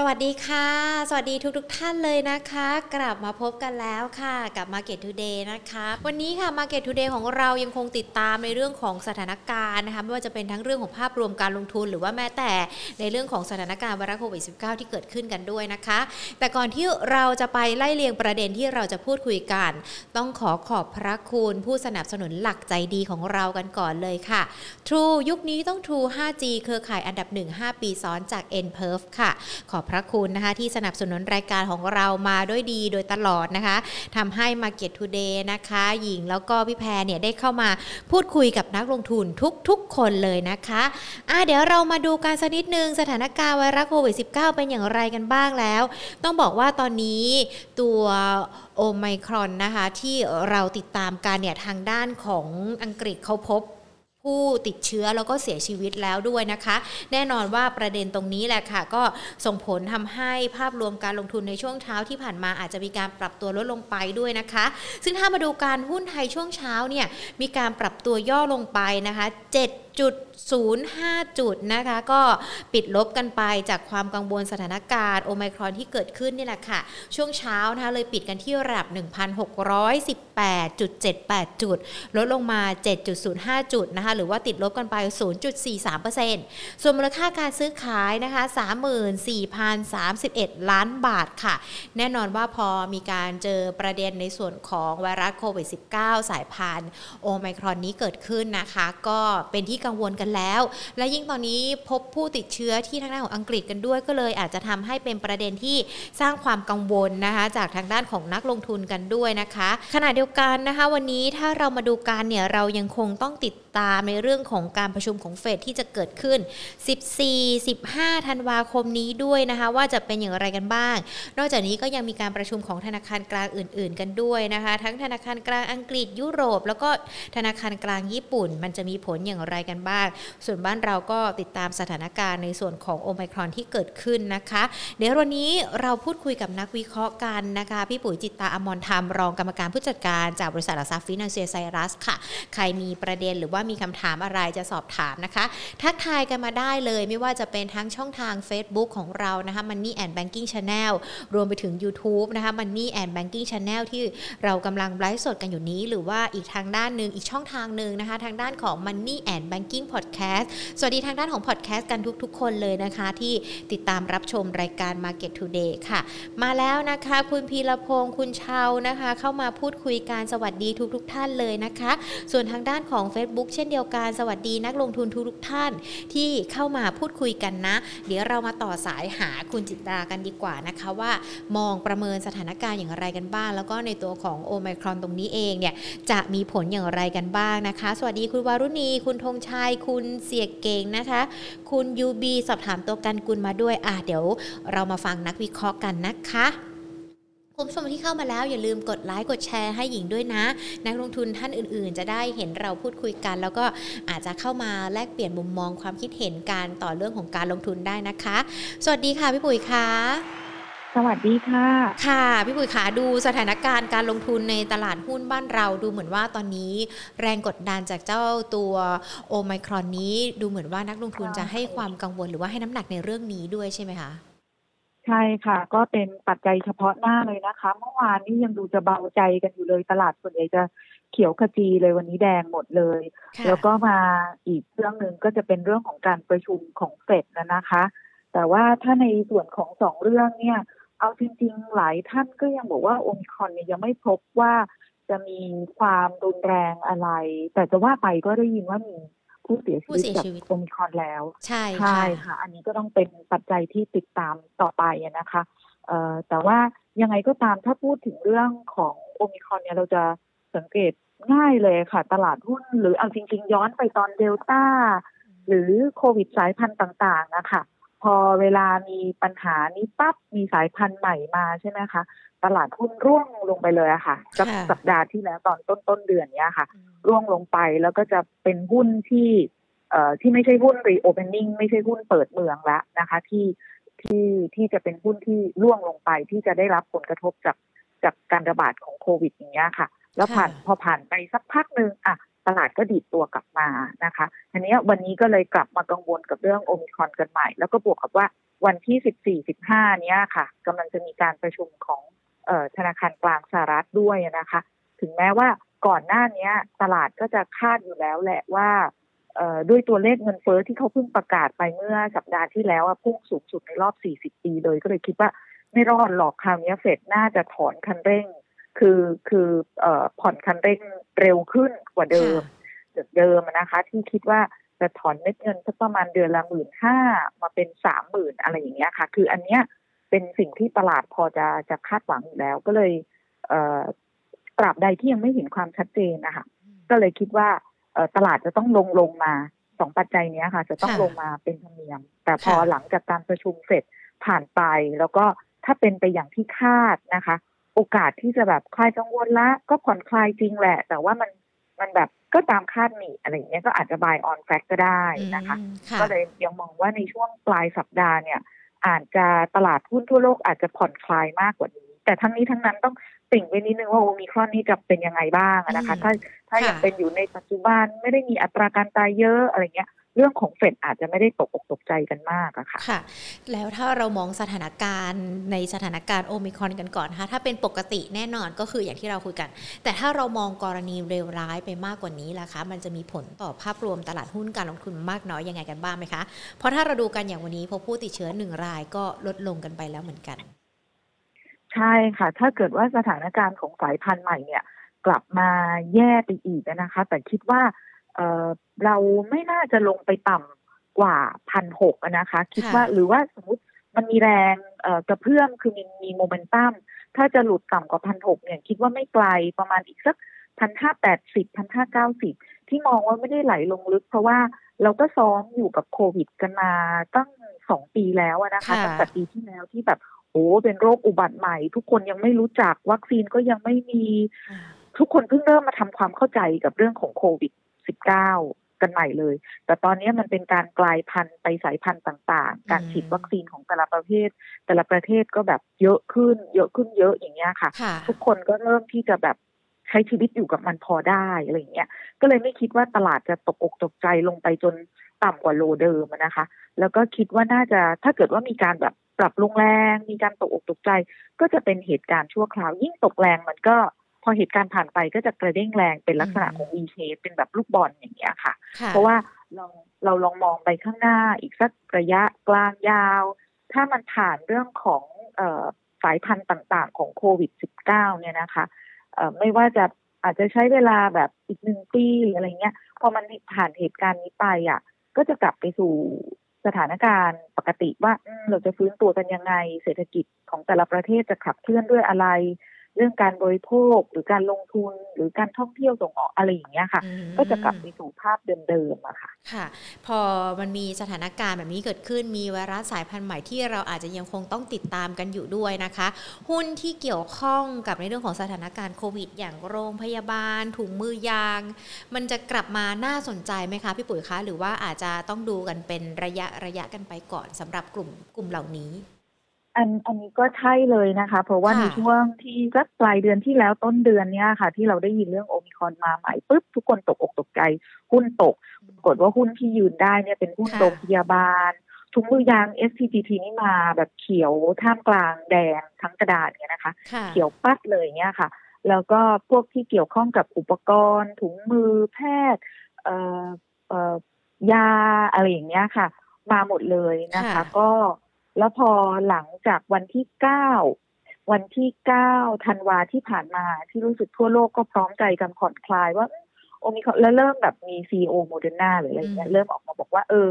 สวัสดีค่ะ สวัสดีทุกทท่านเลยนะคะ กลับมาพบกันแล้วค่ะกับ Market Today นะคะ วันนี้ค่ะ Market Today ของเรายังคงติดตามในเรื่องของสถานการณ์นะคะไม่ว่าจะเป็นทั้งเรื่องของภาพรวมการลงทุน หรือว่าแม้แต่ในเรื่องของสถานการณ์ไวรัสโควิด -19 ที่เกิดขึ้นกันด้วยนะคะ แต่ก่อนที่เราจะไปไล่เรียงประเด็นที่เราจะพูดคุยกัน ต้องขอขอบพระคุณผู้สนับสนุนหลักใจดีของเรากันก่อนเลยค่ะ True ยุคนี้ต้อง True 5G เครือข่ายอันดับ 1 5 ปีซ้อนจาก n p e r f ค่ะขอบพระคุณนะคะที่สนับสนุนรายการของเรามาด้วยดีโดยตลอดนะคะทำให้ Market Today นะคะ หญิงแล้วก็พี่แพรเนี่ยได้เข้ามาพูดคุยกับนักลงทุนทุกๆคนเลยนะคะอะเดี๋ยวเรามาดูการสักนิดนึงสถานการณ์ไวรัสโควิด -19 เป็นอย่างไรกันบ้างแล้ว ต้องบอกว่าตอนนี้ตัวโอไมครอนนะคะที่เราติดตามกันเนี่ยทางด้านของอังกฤษเขาพบ ผู้ติดเชื้อแล้วก็เสียชีวิตแล้วด้วยนะคะ แน่นอนว่าประเด็นตรงนี้แหละค่ะ ก็ส่งผลทำให้ภาพรวมการลงทุนในช่วงเช้าที่ผ่านมาอาจจะมีการปรับตัวลดลงไปด้วยนะคะ ซึ่งถ้ามาดูการหุ้นไทยช่วงเช้าเนี่ยมีการปรับตัวย่อลงไปนะคะ 7 จุด05 จุดนะคะ ก็ปิดลบกันไปจากความกังวลสถานการณ์โอไมครอนที่เกิดขึ้นนี่แหละค่ะ ช่วงเช้านะคะเลยปิดกันที่ระดับ 1,618.78 จุด ลดลงมา 7.05 จุดนะคะ หรือว่าติดลบกันไป 0.43%ส่วนมูลค่าการซื้อขายนะคะ 34,031 ล้านบาทค่ะ แน่นอนว่าพอมีการเจอประเด็นในส่วนของไวรัสโควิด -19 สายพันธุ์โอไมครอนนี้เกิดขึ้นนะคะ ก็เป็นที่กงวลกันแล้ว และยิ่งตอนนี้พบผู้ติดเชื้อที่ทางด้านของอังกฤษกันด้วย ก็เลยอาจจะทำให้เป็นประเด็นที่สร้างความกังวลนะคะ จากทางด้านของนักลงทุนกันด้วยนะคะ ขณะเดียวกันนะคะ วันนี้ถ้าเรามาดูการเนี่ยเรายังคงต้องติดตามในเรื่องของการประชุมของเฟดที่จะเกิดขึ้น 14-15 ธันวาคมนี้ด้วยนะคะ ว่าจะเป็นอย่างไรกันบ้าง นอกจากนี้ก็ยังมีการประชุมของธนาคารกลางอื่น ๆ กันด้วยนะคะ ทั้งธนาคารกลางอังกฤษยุโรป แล้วก็ธนาคารกลางญี่ปุ่น มันจะมีผลอย่างไรกันบ้าง ส่วนบ้านเราก็ติดตามสถานการณ์ในส่วนของโอไมครอนที่เกิดขึ้นนะคะ เดี๋ยววันนี้เราพูดคุยกับนักวิเคราะห์กันนะคะ พี่ปุ๋ยจิตตาอมรธรรม รองกรรมการผู้จัดการจากบริษัทหลักทรัพย์ฟินแลนเซียไซรัสค่ะ ใครมีประเด็นหรือว่ามีคำถามอะไรจะสอบถามนะคะ ทักทายกันมาได้เลยไม่ว่าจะเป็นทั้งช่องทาง Facebook ของเรานะคะ Money and Banking Channel รวมไปถึง YouTube นะคะ Money and Banking Channel ที่เรากำลังไลฟ์สดกันอยู่นี้ หรือว่าอีกทางด้านหนึ่งอีกช่องทางหนึ่งนะคะ ทางด้านของ Money and Banking Podcast สวัสดีทางด้านของ Podcast กันทุกๆ คนเลยนะคะ ที่ติดตามรับชมรายการ Market Today ค่ะ มาแล้วนะคะ คุณพีรพงศ์คุณเชานะคะ เข้ามาพูดคุยการสวัสดีทุกๆท่านเลยนะคะ ส่วนทางด้านของ Facebook เช่นเดียวกันสวัสดีนักลงทุนทุกๆท่านที่เข้ามาพูดคุยกันนะ เดี๋ยวเรามาต่อสายหาคุณจิตรากันดีกว่านะคะว่า มองประเมินสถานการณ์อย่างไรกันบ้าง แล้วก็ในตัวของโอไมครอนตรงนี้เองเนี่ยจะมีผลอย่างไรกันบ้างนะคะ สวัสดีคุณวารุณีคุณธงชัยคุณเสียเก่งนะคะ คุณยูบีสอบถามตัวกันกุลมาด้วยอะเดี๋ยวเรามาฟังนักวิเคราะห์กันนะคะคุณผู้ชมที่เข้ามาแล้วอย่าลืมกดไลค์กดแชร์ให้หญิงด้วยนะ นักลงทุนท่านอื่นๆ จะได้เห็นเราพูดคุยกัน แล้วก็อาจจะเข้ามาแลกเปลี่ยนมุมมองความคิดเห็นการต่อเรื่องของการลงทุนได้นะคะ สวัสดีค่ะพี่ปุ๋ยค่ะ สวัสดีค่ะ ค่ะ พี่ปุ๋ยขาดูสถานการณ์การลงทุนในตลาดหุ้นบ้านเราดูเหมือนว่าตอนนี้ แรงกดดันจากเจ้าตัวโอไมครอนนี้ ดูเหมือนว่านักลงทุนจะให้ความกังวลหรือว่าให้น้ำหนักในเรื่องนี้ด้วยใช่ไหมคะใช่ค่ะ ก็เป็นปัจจัยเฉพาะหน้าเลยนะคะเมื่อวานนี้ยังดูจะเบาใจกันอยู่เลยตลาดส่วนใหญ่จะเขียวขจีเลยวันนี้แดงหมดเลย แล้วก็มาอีกเรื่องหนึ่งก็จะเป็นเรื่องของการประชุมของเฟดนะนะคะ แต่ว่าถ้าในส่วนของสองเรื่องเนี่ย เอาจริงๆ หลายท่านก็ยังบอกว่าโอมิคอนเนี่ยยังไม่พบว่าจะมีความรุนแรงอะไร แต่จะว่าไปก็ได้ยินว่ามีผู้เสียชีวิตจากโอมิคอนแล้ว ใช่ใช่ค่ะ อันนี้ก็ต้องเป็นปัจจัยที่ติดตามต่อไปนะคะเอ่อแต่ว่ายังไงก็ตามถ้าพูดถึงเรื่องของโอมิคอนเนี่ยเราจะสังเกตง่ายเลยค่ะ ตลาดหุ้นหรือเอาจริง ๆ ย้อนไปตอนเดลต้าหรือโควิดสายพันธุ์ต่าง ๆ นะคะ พอเวลามีปัญหานี้ปั๊บมีสายพันธุ์ใหม่มาใช่ไหมคะ ตลาดหุ้นร่วงลงไปเลยอะค่ะสัปดาห์ที่แล้วตอนต้นต้นเดือนเนี้ยค่ะ ร่วงลงไปแล้วก็จะเป็นหุ้นที่เอ่อที่ไม่ใช่หุ้นรีโอเพนนิ่งไม่ใช่หุ้นเปิดเมืองละนะคะ ที่ที่ที่จะเป็นหุ้นที่ร่วงลงไปที่จะได้รับผลกระทบจากจากการระบาดของโควิดอย่างเงี้ยค่ะ แล้วผ่านพอผ่านไปสักพักหนึ่งอะ ตลาดก็ดีดตัวกลับมานะคะทีนี้วันนี้ก็เลยกลับมากังวลกับเรื่องโอมิคอนกันใหม่ แล้วก็บวกกับว่าวันที่ 14 15 เนี้ยค่ะกำลังจะมีการประชุมของออธนาคารกลางสหรัฐด้วยนะคะ ถึงแม้ว่าก่อนหน้านี้ตลาดก็จะคาดอยู่แล้วแหละว่าด้วยตัวเลขเงินเฟ้อที่เขาเพิ่งประกาศไปเมื่อสัปดาห์ที่แล้วพุ่งสูงสุดในรอบ 40 ปีเลยก็เลยคิดว่าไม่รอดหรอกคราวนี้เฟดน่าจะถอนคันเร่ง คือคือเอ่อผ่อนคันเร่งเร็วขึ้นกว่าเดิมจากเดิมนะคะ ที่คิดว่าจะถอนเม็ดเงินสักประมาณเดือนละหมื่นห้ามาเป็นสามหมื่นอะไรอย่างเงี้ยค่ะ คืออันเนี้ยเป็นสิ่งที่ตลาดพอจะจะคาดหวังอยู่แล้ว ก็เลยเอ่อตราบใดที่ยังไม่เห็นความชัดเจนนะคะก็เลยคิดว่าตลาดจะต้องลงลงมาสองปัจจัยนี้ค่ะ จะต้องลงมาเป็นธรรมเนียม แต่พอหลังจากการประชุมเสร็จผ่านไป แล้วก็ถ้าเป็นไปอย่างที่คาดนะคะ โอกาสที่จะแบบคลายกังวลละ ก็ผ่อนคลายจริงแหละ แต่ว่ามันมันแบบก็ตามคาดหนีอะไรเงี้ยก็อาจจะบายออนแฟกก็ได้นะคะ ก็เลยยังมองว่าในช่วงปลายสัปดาห์เนี่ยอาจจะตลาดหุ้นทั่วโลกอาจจะผ่อนคลายมากกว่านี้ แต่ทั้งนี้ทั้งนั้นต้องติ่งไว้นิดนึงว่าโอมิครอนนี้จะเป็นยังไงบ้างนะคะ ถ้าถ้ายังเป็นอยู่ในปัจจุบันไม่ได้มีอัตราการตายเยอะอะไรเงี้ย เรื่องของเฟดอาจจะไม่ได้ตกอกตกใจกันมากอะค่ะค่ะ แล้วถ้าเรามองสถานการณ์ในสถานการณ์โอมิครอนกันก่อนนะคะถ้าเป็นปกติแน่นอนก็คืออย่างที่เราคุยกัน แต่ถ้าเรามองกรณีเร็วร้ายไปมากกว่านี้ล่ะคะ มันจะมีผลต่อภาพรวมตลาดหุ้นการลงทุนมากน้อยยังไงกันบ้างไหมคะ เพราะถ้าเราดูกันอย่างวันนี้พบผู้ติดเชื้อหนึ่งรายก็ลดลงกันไปแล้วเหมือนกัน ใช่ค่ะ ถ้าเกิดว่าสถานการณ์ของสายพันธุ์ใหม่เนี่ย กลับมาแย่ไปอีกนะคะ แต่คิดว่า เราไม่น่าจะลงไปต่ำกว่าพันหกนะคะ คิดว่าหรือว่าสมมติมันมีแรงกระเพื่อมคือมีมีโมเมนตัมถ้าจะหลุดต่ำกว่าพันหกเนี่ยคิดว่าไม่ไกลประมาณอีกสักพันห้าแปดสิบพันห้าเก้าสิบที่มองว่าไม่ได้ไหลลงลึก เพราะว่าเราก็ซ้อมอยู่กับโควิดกันมาตั้งสองปีแล้วนะคะตั้งแต่ปีที่แล้วที่แบบโอ้เป็นโรคอุบัติใหม่ ทุกคนยังไม่รู้จักวัคซีนก็ยังไม่มี ทุกคนเพิ่งเริ่มมาทำความเข้าใจกับเรื่องของโควิด 19 กันใหม่เลย แต่ตอนนี้มันเป็นการกลายพันธุ์ไปสายพันธุ์ต่างๆ การฉีดวัคซีนของแต่ละประเทศ แต่ละประเทศก็แบบเยอะขึ้น เยอะขึ้นเยอะอย่างเงี้ยค่ะ ทุกคนก็เริ่มที่จะแบบใช้ชีวิตอยู่กับมันพอได้อะไรเงี้ย ก็เลยไม่คิดว่าตลาดจะตกอกตกใจลงไปจนต่ำกว่าโลเดิมนะคะ แล้วก็คิดว่าน่าจะถ้าเกิดว่ามีการแบบปรับลงแรง มีการตกอกตกใจ ก็จะเป็นเหตุการณ์ชั่วคราว ยิ่งตกแรงมันก็ พอเหตุการณ์ผ่านไปก็จะกระเด้งแรงเป็นลักษณะของ V shape เป็นแบบลูกบอลอย่างเงี้ยค่ะ เพราะว่าเราเราลองมองไปข้างหน้าอีกสักระยะกลางยาว ถ้ามันผ่านเรื่องของอสายพันธุ์ต่างๆ ของโควิด -19 เนี่ยนะคะไม่ว่าจะอาจจะใช้เวลาแบบอีกหนึ่งปีหรืออะไรเงี้ย พอมันผ่านเหตุการณ์นี้ไปอะ ก็จะกลับไปสู่สถานการณ์ปกติว่าเราจะฟื้นตัวกันยังไง เศรษฐกิจของแต่ละประเทศจะขับเคลื่อนด้วยอะไร เรื่องการบริโภคหรือการลงทุนหรือการท่องเที่ยวส่งออกอะไรอย่างเงี้ยค่ะ ก็จะกลับไปสู่ภาพเดิมๆอะค่ะ ค่ะ พอมันมีสถานการณ์แบบนี้เกิดขึ้นมีไวรัสสายพันธุ์ใหม่ที่เราอาจจะยังคงต้องติดตามกันอยู่ด้วยนะคะ หุ้นที่เกี่ยวข้องกับในเรื่องของสถานการณ์โควิด อย่างโรงพยาบาล ถุงมือยาง มันจะกลับมาน่าสนใจไหมคะพี่ปุ๋ยคะหรือว่าอาจจะต้องดูกันเป็นระยะระยะกันไปก่อนสำหรับกลุ่มกลุ่มเหล่านี้ อันอันนี้ก็ใช่เลยนะคะ เพราะว่าในช่วงที่สักปลายเดือนที่แล้วต้นเดือนเนี้ยค่ะ ที่เราได้ยินเรื่องโอมิคอนมาใหม่ปุ๊บทุกคนตกอกตกใจ หุ้นตกปรากฏว่าหุ้นที่ยืนได้เนี่ยเป็นหุ้นโรงพยาบาลถุงมือยาง SPGT นี่มาแบบเขียวท่ามกลางแดงทั้งกระดาษเนี่ยนะคะ เขียวปัดเลยเนี่ยค่ะ แล้วก็พวกที่เกี่ยวข้องกับอุปกรณ์ ถุงมือแพทย์เอ่อเอ่อยาอะไรอย่างเงี้ยค่ะ มาหมดเลยนะคะ ก็ แล้วพอหลังจากวันที่เก้าวันที่เก้าธันวาที่ผ่านมาที่รู้สึกทั่วโลกก็พร้อมใจกันผ่อนคลายว่าโอมิคอนแล้วเริ่มแบบมี CEO โมเดอร์นาหรืออะไรเงี้ยเริ่มออกมาบอกว่าเออ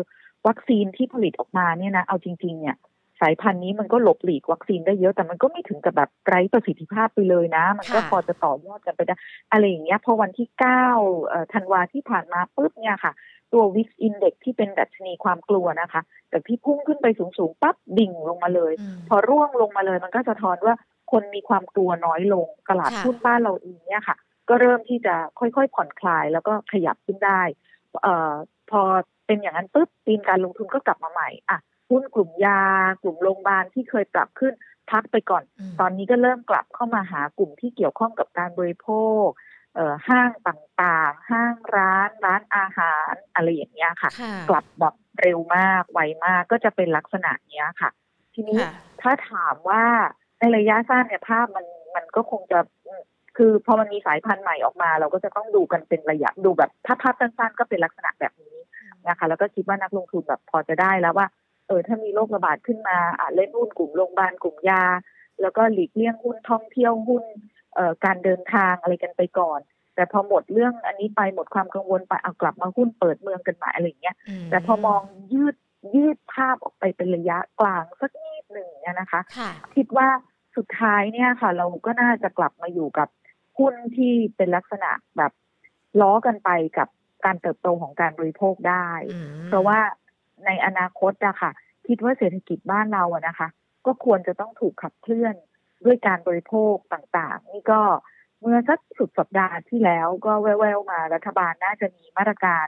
วัคซีนที่ผลิตออกมาเนี่ยนะ เอาจริง ๆ เนี่ย สายพันธุ์นี้มันก็หลบหลีกวัคซีนได้เยอะแต่มันก็ไม่ถึงกับแบบไร้ประสิทธิภาพไปเลยนะ มันก็พอจะต่อยอดกันไปได้อะไรอย่างเงี้ยพอวันที่เก้าธันวาที่ผ่านมาปุ๊บเนี่ยค่ะ ตัว VIX Index ที่เป็นดัชนีความกลัวนะคะจากที่พุ่งขึ้นไปสูงๆปั๊บดิ่งลงมาเลย พอร่วงลงมาเลยมันก็สะท้อนว่าคนมีความกลัวน้อยลงตลาดหุ้นบ้านเราเองเนี่ยค่ะ ก็เริ่มที่จะค่อยๆ ผ่อนคลายแล้วก็ขยับขึ้นได้เอ่อพอเป็นอย่างนั้นปุ๊บตีมการลงทุนก็กลับมาใหม่อะหุ้นกลุ่มยา กลุ่มโรงพยาบาลที่เคยปรับขึ้นพักไปก่อน ตอนนี้ก็เริ่มกลับเข้ามาหากลุ่มที่เกี่ยวข้องกับการบริโภคเอ่อ ห้างต่างๆ ห้างร้านร้านอาหารอะไรอย่างเงี้ยค่ะค่ะ กลับแบบเร็วมากไวมากก็จะเป็นลักษณะเนี้ยค่ะ ทีนี้ค่ะถ้าถามว่าในระยะสั้นเนี่ยภาพมันมันก็คงจะอืมคือพอมันมีสายพันธุ์ใหม่ออกมา เราก็จะต้องดูกันเป็นระยะดูแบบถ้าภาพสั้นๆก็เป็นลักษณะแบบนี้นะคะ แล้วก็คิดว่านักลงทุนแบบพอจะได้แล้วว่าเออถ้ามีโรคระบาดขึ้นมาอะเล่นหุ้นกลุ่มโรงพยาบาลกลุ่มยา แล้วก็หลีกเลี่ยงหุ้นท่องเที่ยวหุ้นเอ่อ การเดินทางอะไรกันไปก่อน แต่พอหมดเรื่องอันนี้ไปหมดความกังวลไปเอากลับมาหุ้นเปิดเมืองกันใหม่อะไรอย่างเงี้ยแต่พอมองยืดยืดภาพออกไปเป็นระยะกลางสักนิดหนึ่งเนี่ยนะคะค่ะคิดว่าสุดท้ายเนี่ยค่ะ เราก็น่าจะกลับมาอยู่กับหุ้นที่เป็นลักษณะแบบล้อกันไปกับการเติบโตของการบริโภคได้อืมเพราะว่าในอนาคตอะค่ะ คิดว่าเศรษฐกิจบ้านเราอะนะคะ ก็ควรจะต้องถูกขับเคลื่อน ด้วยการบริโภคต่างๆ นี่ก็เมื่อสักสุดสัปดาห์ที่แล้วก็แว่วๆมารัฐบาลน่าจะมีมาตรการ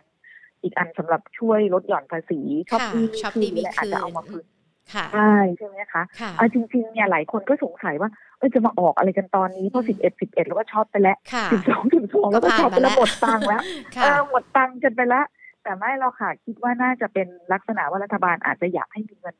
อีกอันสำหรับช่วยลดหย่อนภาษีชอบค่ะที่ช็อปคืดีนมีอะไรอาจคืจะเอานมาคืนค่ะใช่ใช่ไหมคะค่ะเอาจริงๆเนี่ยหลายคนก็สงสัยว่าเอ้ยจะมาออกอะไรกันตอนนี้เพราะสิบเอ็ดสิบเอ็ดแล้วก็ช็อปไปแล้วค่ะสิบสองสิบสองแล้วก็ช็อปไปแล้วหมดตังค์แล้วค่ะเออหมดตังค์กันไปแล้ว แต่ไม่เราค่ะคิดว่าน่าจะเป็นลักษณะว่ารัฐบาลอาจจะอยากให้มีเงิน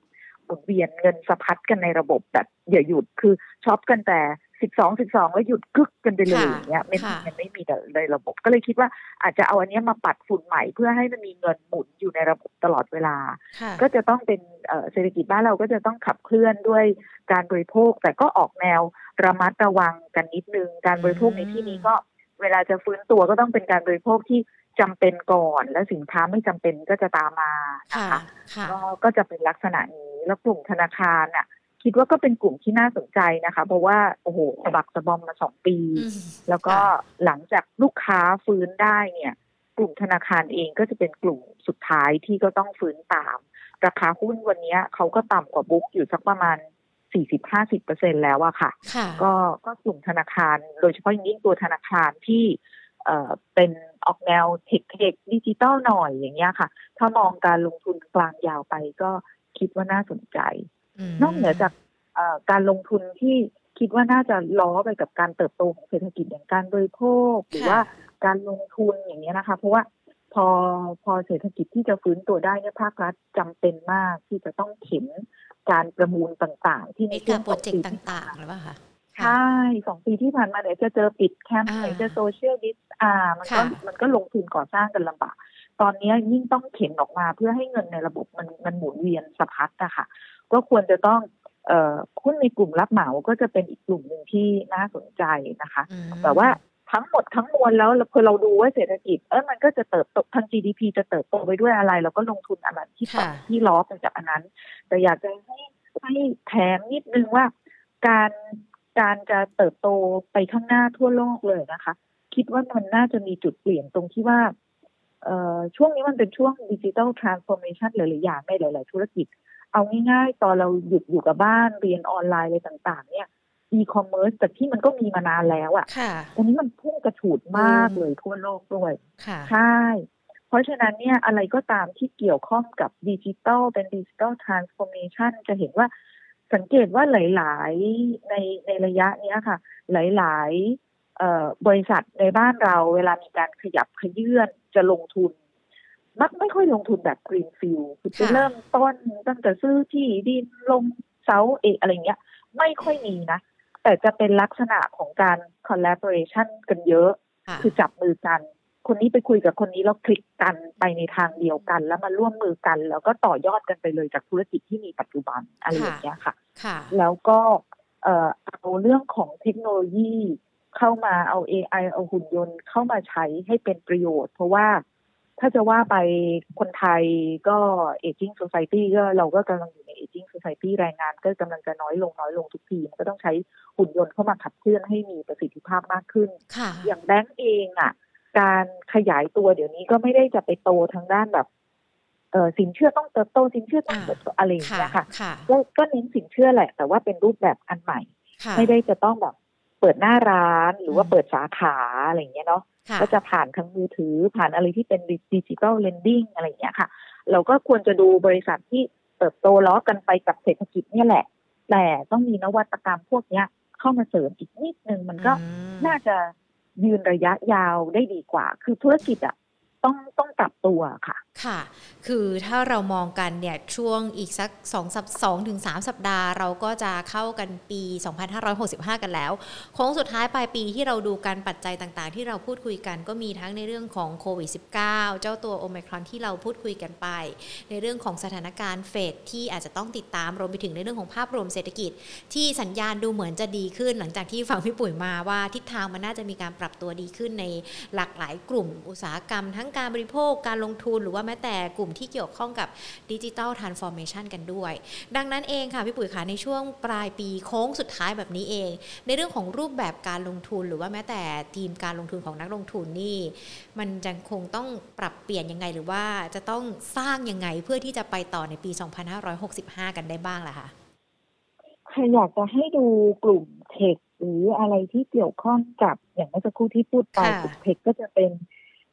หมุนเวียนเงินสะพัดกันในระบบแบบอย่าหยุดคือช็อปกันแต่สิบสองสิบสองแล้วหยุดกึกกันไปเลยค่ะอย่างเงี้ยไม่มีค่ะเงินไม่มีแต่ในระบบก็เลยคิดว่าอาจจะเอาอันเนี้ยมาปัดฝุ่นใหม่เพื่อให้มันมีเงินหมุนอยู่ในระบบตลอดเวลาค่ะก็จะต้องเป็นเอ่อเศรษฐกิจบ้านเราก็จะต้องขับเคลื่อนด้วยการบริโภค แต่ก็ออกแนวระมัดระวังกันนิดนึง การบริโภคในที่นี้ก็เวลาจะฟื้นตัวก็ต้องเป็นการบริโภคที่จำเป็นก่อน แล้วสินค้าไม่จำเป็นก็จะตามมานะค่ะคะค่ะก็ก็จะเป็นลักษณะนี้ แล้วกลุ่มธนาคารน่ะ คิดว่าก็เป็นกลุ่มที่น่าสนใจนะคะ เพราะว่าโอ้โหสะบักสะบอมมาสองปีอืมแล้วก็ค่ะหลังจากลูกค้าฟื้นได้เนี่ย กลุ่มธนาคารเองก็จะเป็นกลุ่มสุดท้ายที่ก็ต้องฟื้นตาม ราคาหุ้นวันนี้เขาก็ต่ำกว่าบุ๊กอยู่สักประมาณ40-50เปอร์เซ็นแล้วอะค่ะค่ะ ก็ก็กลุ่มธนาคาร โดยเฉพาะอย่างยิ่งตัวธนาคารที่เอ่อเป็นออกแนวเทคเทคดิจิตอลหน่อยอย่างเงี้ยค่ะ ถ้ามองการลงทุนกลางยาวไปก็ คิดว่าน่าสนใจมนอกเหนือจากเอ่อการลงทุนที่คิดว่าน่าจะล้อไปกับการเติบโตของเศรษฐกิจอย่างการบริโภค หรือว่าการลงทุนอย่างเงี้ยนะคะ เพราะว่าพอพอเศรษฐกิจที่จะฟื้นตัวได้เนี่ยภาครัฐจำเป็นมากที่จะต้องเข็นการประมูลต่าง ๆ ที่ในมีช่กาวรงโปรสองเจกปีต์ต่างๆหรือเปล่าคะใช่สองปีที่ผ่านมาเนี่ยจะเจอปิดแคมป์อ่าไหนจะโซเชียลดิสอ่ามันก็ค่ะมันก็ลงทุนก่อสร้างกันลำบาก ตอนนี้ยิ่งต้องเข็นออกมาเพื่อให้เงินในระบบมันมันหมุนเวียนสะพัดอะค่ะ ก็ควรจะต้องเอ่อหุ้นในกลุ่มรับเหมาก็จะเป็นอีกกลุ่มหนึ่งที่น่าสนใจนะคะอืมแต่ว่าทั้งหมดทั้งมวลแล้วพอเราดูว่าเศรษฐกิจเออมันก็จะเติบโตทาง GDP จะเติบโตไปด้วยอะไร เราก็ลงทุนอะไรที่ต่อค่ะที่ล้อไปจากอันนั้น แต่อยากจะให้ให้แถมนิดนึงว่าการการจะเติบโตไปข้างหน้าทั่วโลกเลยนะคะ คิดว่ามันน่าจะมีจุดเปลี่ยนตรงที่ว่าเอ่อ ช่วงนี้มันเป็นช่วง digital transformation หลายๆอย่างในหลาย ๆ ธุรกิจ เอาง่ายๆ ตอนเราหยุดอยู่กับบ้านเรียนออนไลน์อะไรต่าง ๆ เนี่ยอีคอมเมิร์ซแต่ที่มันก็มีมานานแล้วอะค่ะตอนนี้มันพุ่งกระฉูดมากเลยทั่วโลกด้วยค่ะใช่ เพราะฉะนั้นเนี่ยอะไรก็ตามที่เกี่ยวข้องกับดิจิตอลเป็น digital transformation จะเห็นว่าสังเกตว่าหลาย ๆ ในในระยะเนี้ยค่ะ หลายๆเอ่อ บริษัทในบ้านเราเวลามีการขยับขยื่นจะลงทุน มักไม่ค่อยลงทุนแบบกรีนฟิลคือจะค่ะเริ่มต้นตั้งแต่ซื้อที่ดินลงเสาเอกอะไรเงี้ย ไม่ค่อยมีนะ แต่จะเป็นลักษณะของการ collaboration กันเยอะค่ะคือจับมือกัน คนนี้ไปคุยกับคนนี้แล้วคลิกกันไปในทางเดียวกัน แล้วมาร่วมมือกัน แล้วก็ต่อยอดกันไปเลยจากธุรกิจที่มีปัจจุบันอะไรอย่างเงี้ยค่ะค่ะแล้วก็เอ่อเอาเรื่องของเทคโนโลยี เข้ามาเอา AI เอาหุ่นยนต์เข้ามาใช้ให้เป็นประโยชน์ เพราะว่าถ้าจะว่าไปคนไทยก็ aging society ก็เราก็กำลังอยู่ใน aging society แรงงานก็กำลังจะน้อยลงน้อยลงทุกทีมันก็ต้องใช้หุ่นยนต์เข้ามาขับเคลื่อนให้มีประสิทธิภาพมากขึ้นค่ะอย่างแบงก์เองอะ การขยายตัวเดี๋ยวนี้ก็ไม่ได้จะไปโตทางด้านแบบเออสินเชื่อต้องเติบโตสินเชื่อต้องอ่าเติบโตอะไรอย่างค่ะเงี้ยค่ะค่ะก็ก็เน้นสินเชื่อแหละ แต่ว่าเป็นรูปแบบอันใหม่ค่ะไม่ได้จะต้องแบบ เปิดหน้าร้านหรือว่าอืมเปิดสาขาอะไรอย่างเงี้ยเนาะค่ะก็จะผ่านทางมือถือผ่านอะไรที่เป็นดิจิ t a ลเลนดิ้งอะไรอย่างเงี้ยค่ะ เราก็ควรจะดูบริษัทที่เติบโตล้อกันไปกับเศรษฐกิจเนี่ยแหละ แต่ต้องมีนวัตกรรมพวกเนี้ย เข้ามาเสริมอีกนิดนึงมันก็อืมน่าจะยืนระยะยาวได้ดีกว่า คือธุรกิจอะต้องต้องปรับตัวค่ะ ค่ะ คือถ้าเรามองกันเนี่ยช่วงอีกสัก2สัปสองถึง3สัปดาห์ เราก็จะเข้ากันปี 2565 กันแล้วโค้งสุดท้ายปลายปีที่เราดูกันปัจจัยต่างๆ ที่เราพูดคุยกันก็มีทั้งในเรื่องของโควิด -19 เจ้าตัวโอมครอนที่เราพูดคุยกันไป ในเรื่องของสถานการณ์เฟดที่อาจจะต้องติดตามรวมไปถึงในเรื่องของภาพรวมเศรษฐกิจ ที่สัญญาณดูเหมือนจะดีขึ้น หลังจากที่ฟังพี่ปุ๋ยมาว่าทิศทางมันน่าจะมีการปรับตัวดีขึ้นในหลากหลายกลุ่ม อุตสาหกรรม ทั้งการบริโภคการลงทุนหรือว่าแม้แต่กลุ่มที่เกี่ยวข้องกับดิจิทัลทรานส์ฟอร์เมชันกันด้วย ดังนั้นเองค่ะพี่ปุ๋ยคะในช่วงปลายปีโค้งสุดท้ายแบบนี้เอง ในเรื่องของรูปแบบการลงทุนหรือว่าแม้แต่ทีมการลงทุนของนักลงทุนนี่ มันยังคงต้องปรับเปลี่ยนยังไงหรือว่าจะต้องสร้างยังไงเพื่อที่จะไปต่อในปี 2565 กันได้บ้างล่ะคะใครอยากจะให้ดูกลุ่มเทคหรืออะไรที่เกี่ยวข้องกับอย่างเมื่อสักครู่ที่พูดไปกลุ่มเทคก็จะเป็น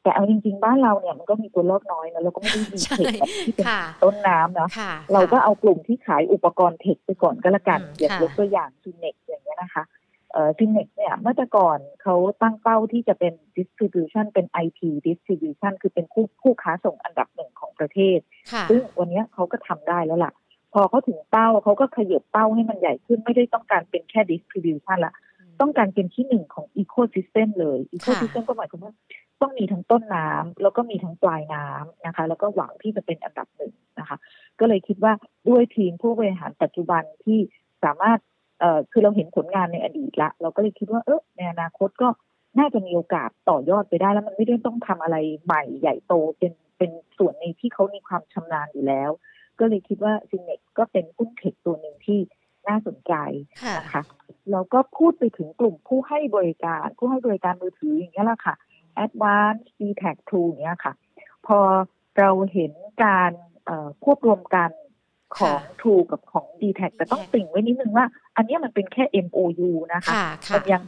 แต่เอาจริง ๆ บ้านเราเนี่ยมันก็มีตัวเลือกน้อยนะเราก็ไม่ได้มีเทคที่เป็นต้นน้ำนะเราก็เอากลุ่มที่ขายอุปกรณ์เทคไปก่อนก็แล้วกันอย่างยกตัวอย่างซินเน็กอย่างเงี้ยนะคะเอ่อซินเน็กเนี่ยเมื่อแต่ก่อนเขาตั้งเป้าที่จะเป็น distribution เป็น IT distribution คือเป็นผู้ผู้ค้าส่งอันดับหนึ่งของประเทศ ซึ่งวันนี้เขาก็ทำได้แล้วล่ะ พอเขาถึงเป้าเขาก็ขยับเป้าให้มันใหญ่ขึ้นไม่ได้ต้องการเป็นแค่ distribution ละต้องการเป็นที่หนึ่งของ ecosystem เลย ecosystem ก็หมายความว่า ต้องมีทั้งต้นน้ำแล้วก็มีทั้งปลายน้ำนะคะ แล้วก็หวังที่จะเป็นอันดับหนึ่งนะคะ ก็เลยคิดว่าด้วยทีมผู้บริหารปัจจุบันที่สามารถเอ่อคือเราเห็นผลงานในอดีตละ เราก็เลยคิดว่าเออในอนาคตก็น่าจะมีโอกาสต่อยอดไปได้แล้วมันไม่ได้ต้องทำอะไรใหม่ใหญ่โตเป็นเป็นส่วนในที่เขามีความชำนาญอยู่แล้ว ก็เลยคิดว่าซินเน็กก็เป็นหุ้นเทคตัวหนึ่งที่น่าสนใจนะคะแล้วก็พูดไปถึงกลุ่มผู้ให้บริการ ผู้ให้บริการมือถืออย่างนี้แหละค่ะ Advanced d t a c 2เนี้ยค่ะ พอเราเห็นการควบรวมกันของ True กับของ d t แทแต่ต้องติ่งไว้นิดนึงว่า อันนี้มันเป็นแค่ MOU นะคะมันยัง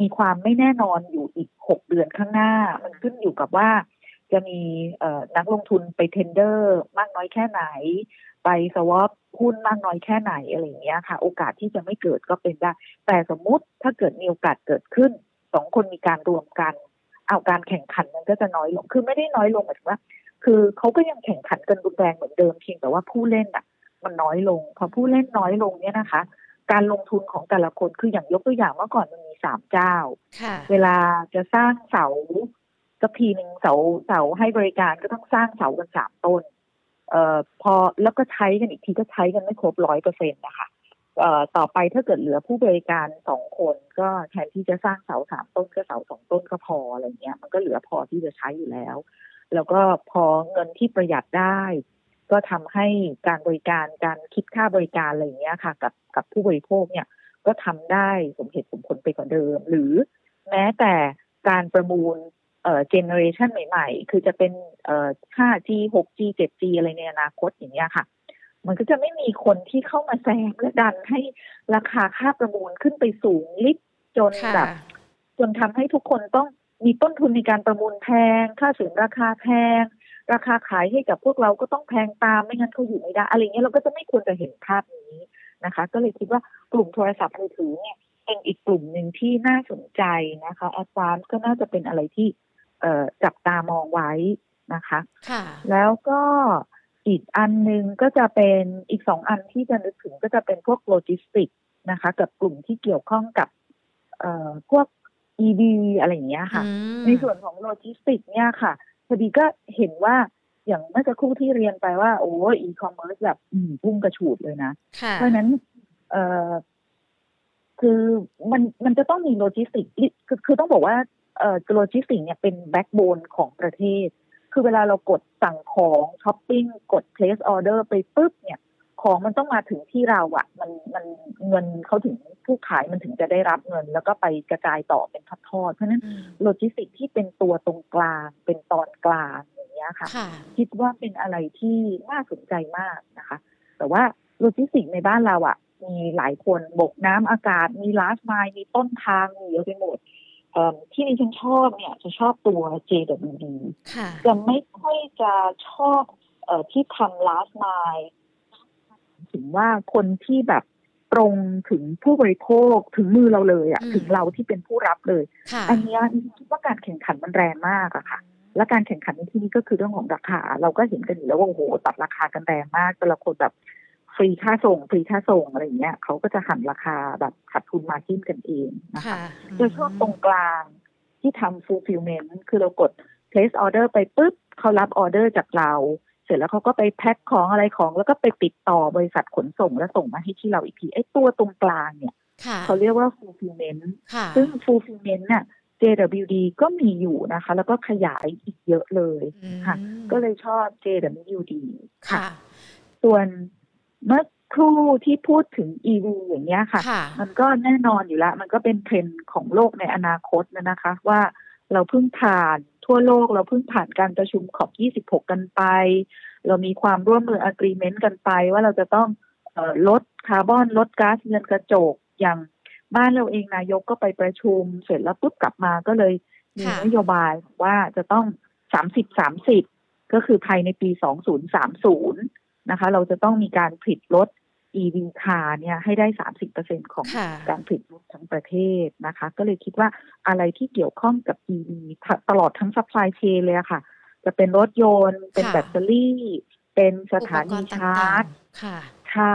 มีความไม่แน่นอนอยู่อีก 6 เดือนข้างหน้า มันขึ้นอยู่กับว่า จะมีนักลงทุนไปเทนเดอร์มากน้อยแค่ไหน ไปสวอปหุ้นมากน้อยแค่ไหนอะไรอย่างเงี้ยค่ะ โอกาสที่จะไม่เกิดก็เป็นได้ แต่สมมุติถ้าเกิดมีโอกาสเกิดขึ้นสองคนมีการรวมกัน เอาการแข่งขันมันก็จะน้อยลง คือไม่ได้น้อยลงหมายถึงว่า คือเขาก็ยังแข่งขันกันรุนแรงเหมือนเดิมเพียงแต่ว่าผู้เล่นอะ มันน้อยลง พอผู้เล่นน้อยลงเนี่ยนะคะ การลงทุนของแต่ละคนคืออย่างยกตัวอย่างเมื่อก่อนมันมีสามเจ้า เวลาจะสร้างเสาสักทีหนึ่งเสาเสาให้บริการก็ต้องสร้างเสากันสามต้น เอ่อพอแล้วก็ใช้กันอีกทีก็ใช้กันไม่ครบร้อยเปอร์เซ็นต์นะคะเอ่อ ต่อไปถ้าเกิดเหลือผู้บริการสองคน ก็แทนที่จะสร้างเสาสามต้นก็เสาสองต้นก็พออะไรเงี้ย มันก็เหลือพอที่จะใช้อยู่แล้ว แล้วก็พอเงินที่ประหยัดได้ ก็ทำให้การบริการการคิดค่าบริการอะไรเงี้ยค่ะ กับกับผู้บริโภคเนี่ย ก็ทำได้สมเหตุสมผลไปกว่าเดิม หรือแม้แต่การประมูลเอ่อ generation ใหม่ ๆ คือจะเป็นเอ่อ 5G 6G 7G อะไรในอนาคตอย่างเงี้ยค่ะ มันก็จะไม่มีคนที่เข้ามาแซงและดันให้ราคาค่าประมูลขึ้นไปสูงลิบจนแบบจนทำให้ทุกคนต้องมีต้นทุนในการประมูลแพง ค่าเสียงราคาแพง ราคาขายให้กับพวกเราก็ต้องแพงตามไม่งั้นเขาอยู่ไม่ได้ อะไรเงี้ยเราก็จะไม่ควรจะเห็นภาพนี้นะคะ ก็เลยคิดว่ากลุ่มโทรศัพท์มือถือเนี่ยเป็นอีกกลุ่มหนึ่งที่น่าสนใจนะคะ ADVANC ก็น่าจะเป็นอะไรที่เอ่อจับตามองไว้นะคะ แล้วก็ อีกอันหนึ่งก็จะเป็นอีกสองอันที่จะนึกถึงก็จะเป็นพวกโลจิสติกนะคะ กับกลุ่มที่เกี่ยวข้องกับ เอ่อพวก EV อะไรอย่างเงี้ยค่ะ ในส่วนของโลจิสติกเนี่ยค่ะพอดีก็เห็นว่าอย่างเมื่อสักครู่ที่เรียนไปว่า โอ้อีคอมเมิร์ซแบบพุ่งกระฉูดเลยนะ เพราะนั้น เอ่อคือมันมันจะต้องมีโลจิสติกคือคือต้องบอกว่าเอ่อโลจิสติกเนี่ยเป็น backbone ของประเทศ คือเวลาเรากดสั่งของช้อปปิ้งกด place order ไปปุ๊บเนี่ยของมันต้องมาถึงที่เราอะ่ะมันมันเงินเขาถึงผู้ขายมันถึงจะได้รับเงิน แล้วก็ไปกระจายต่อเป็นทอดๆเพราะนั้นโลจิสติกที่เป็นตัวตรงกลางเป็นตอนกลางอย่างเงี้ยค่ะ คิดว่าเป็นอะไรที่น่าสนใจมากนะคะ แต่ว่าโลจิสติกในบ้านเราอะมีหลายคนบกน้ำอากาศ มี last mile มีต้นทางมีเยอะไปหมด ที่ดิฉันชอบเนี่ยจะชอบตัว JWD จะไม่ค่อยจะชอบที่ทำ last mile ถึงว่าคนที่แบบตรงถึงผู้บริโภคถึงมือเราเลยอะอืมถึงเราที่เป็นผู้รับเลยค่ะอันเนี้ยคิดว่าการแข่งขันมันแรงมากอะค่ะ และการแข่งขันในที่นี้ก็คือเรื่องของราคา เราก็เห็นกันอยู่แล้วว่าโอ้โหตัดราคากันแรงมากแต่ละคนแบบฟ รีค่าส่งฟรีค่าส่งอะไรอย่างเงี้ยเขาก็จะหันราคาแบบขาดทุนมาจิ้นกันเองนะคะค่ะจะชอบตรงกลางที่ทำ fulfillment คือเรากด place order ไปปุ๊บเขารับออเดอร์จากเรา เสร็จแล้วเขาก็ไปแพ็คของอะไรของ แล้วก็ไปติดต่อบริษัทขนส่งแล้วส่งมาให้ที่เราอีกทีไอ้ตัวตรงกลางเนี่ยค่ะเขาเรียกว่า fulfillment ค่ะซึ่ง fulfillment น่ะ JWD ก็มีอยู่นะคะ แล้วก็ขยายอีกเยอะเลยอืมค่ะ ก็เลยชอบ JWD ค่ะค่ะส่วน เมื่อครู่ที่พูดถึง EV อย่างเงี้ยค่ะค่ะ มันก็แน่นอนอยู่แล้ว มันก็เป็นเทรนด์ของโลกในอนาคตนะนะคะ ว่าเราเพิ่งผ่านทั่วโลกเราเพิ่งผ่านการประชุมขอบ 26 กันไป เรามีความร่วมมือ agreement กันไป ว่าเราจะต้องเออลดคาร์บอนลดก๊าซเรือนกระจกอย่างบ้านเราเองนายกก็ไปประชุม เสร็จแล้วปุ๊บกลับมาก็เลยมีค่ะนโยบายว่าจะต้อง30 30ก็คือภายในปี2030นะคะ เราจะต้องมีการผลิตรถ EV car เนี่ยให้ได้30%ของค่ะการผลิตรถทั้งประเทศนะคะ ก็เลยคิดว่าอะไรที่เกี่ยวข้องกับ EV ทะตลอดทั้ง supply chain เลยอะค่ะ จะเป็นรถยนต์ เป็นค่ะแบตเตอรี่ เป็นสถานีอุปกรณ์ชาร์จต่างๆค่ะ ใช่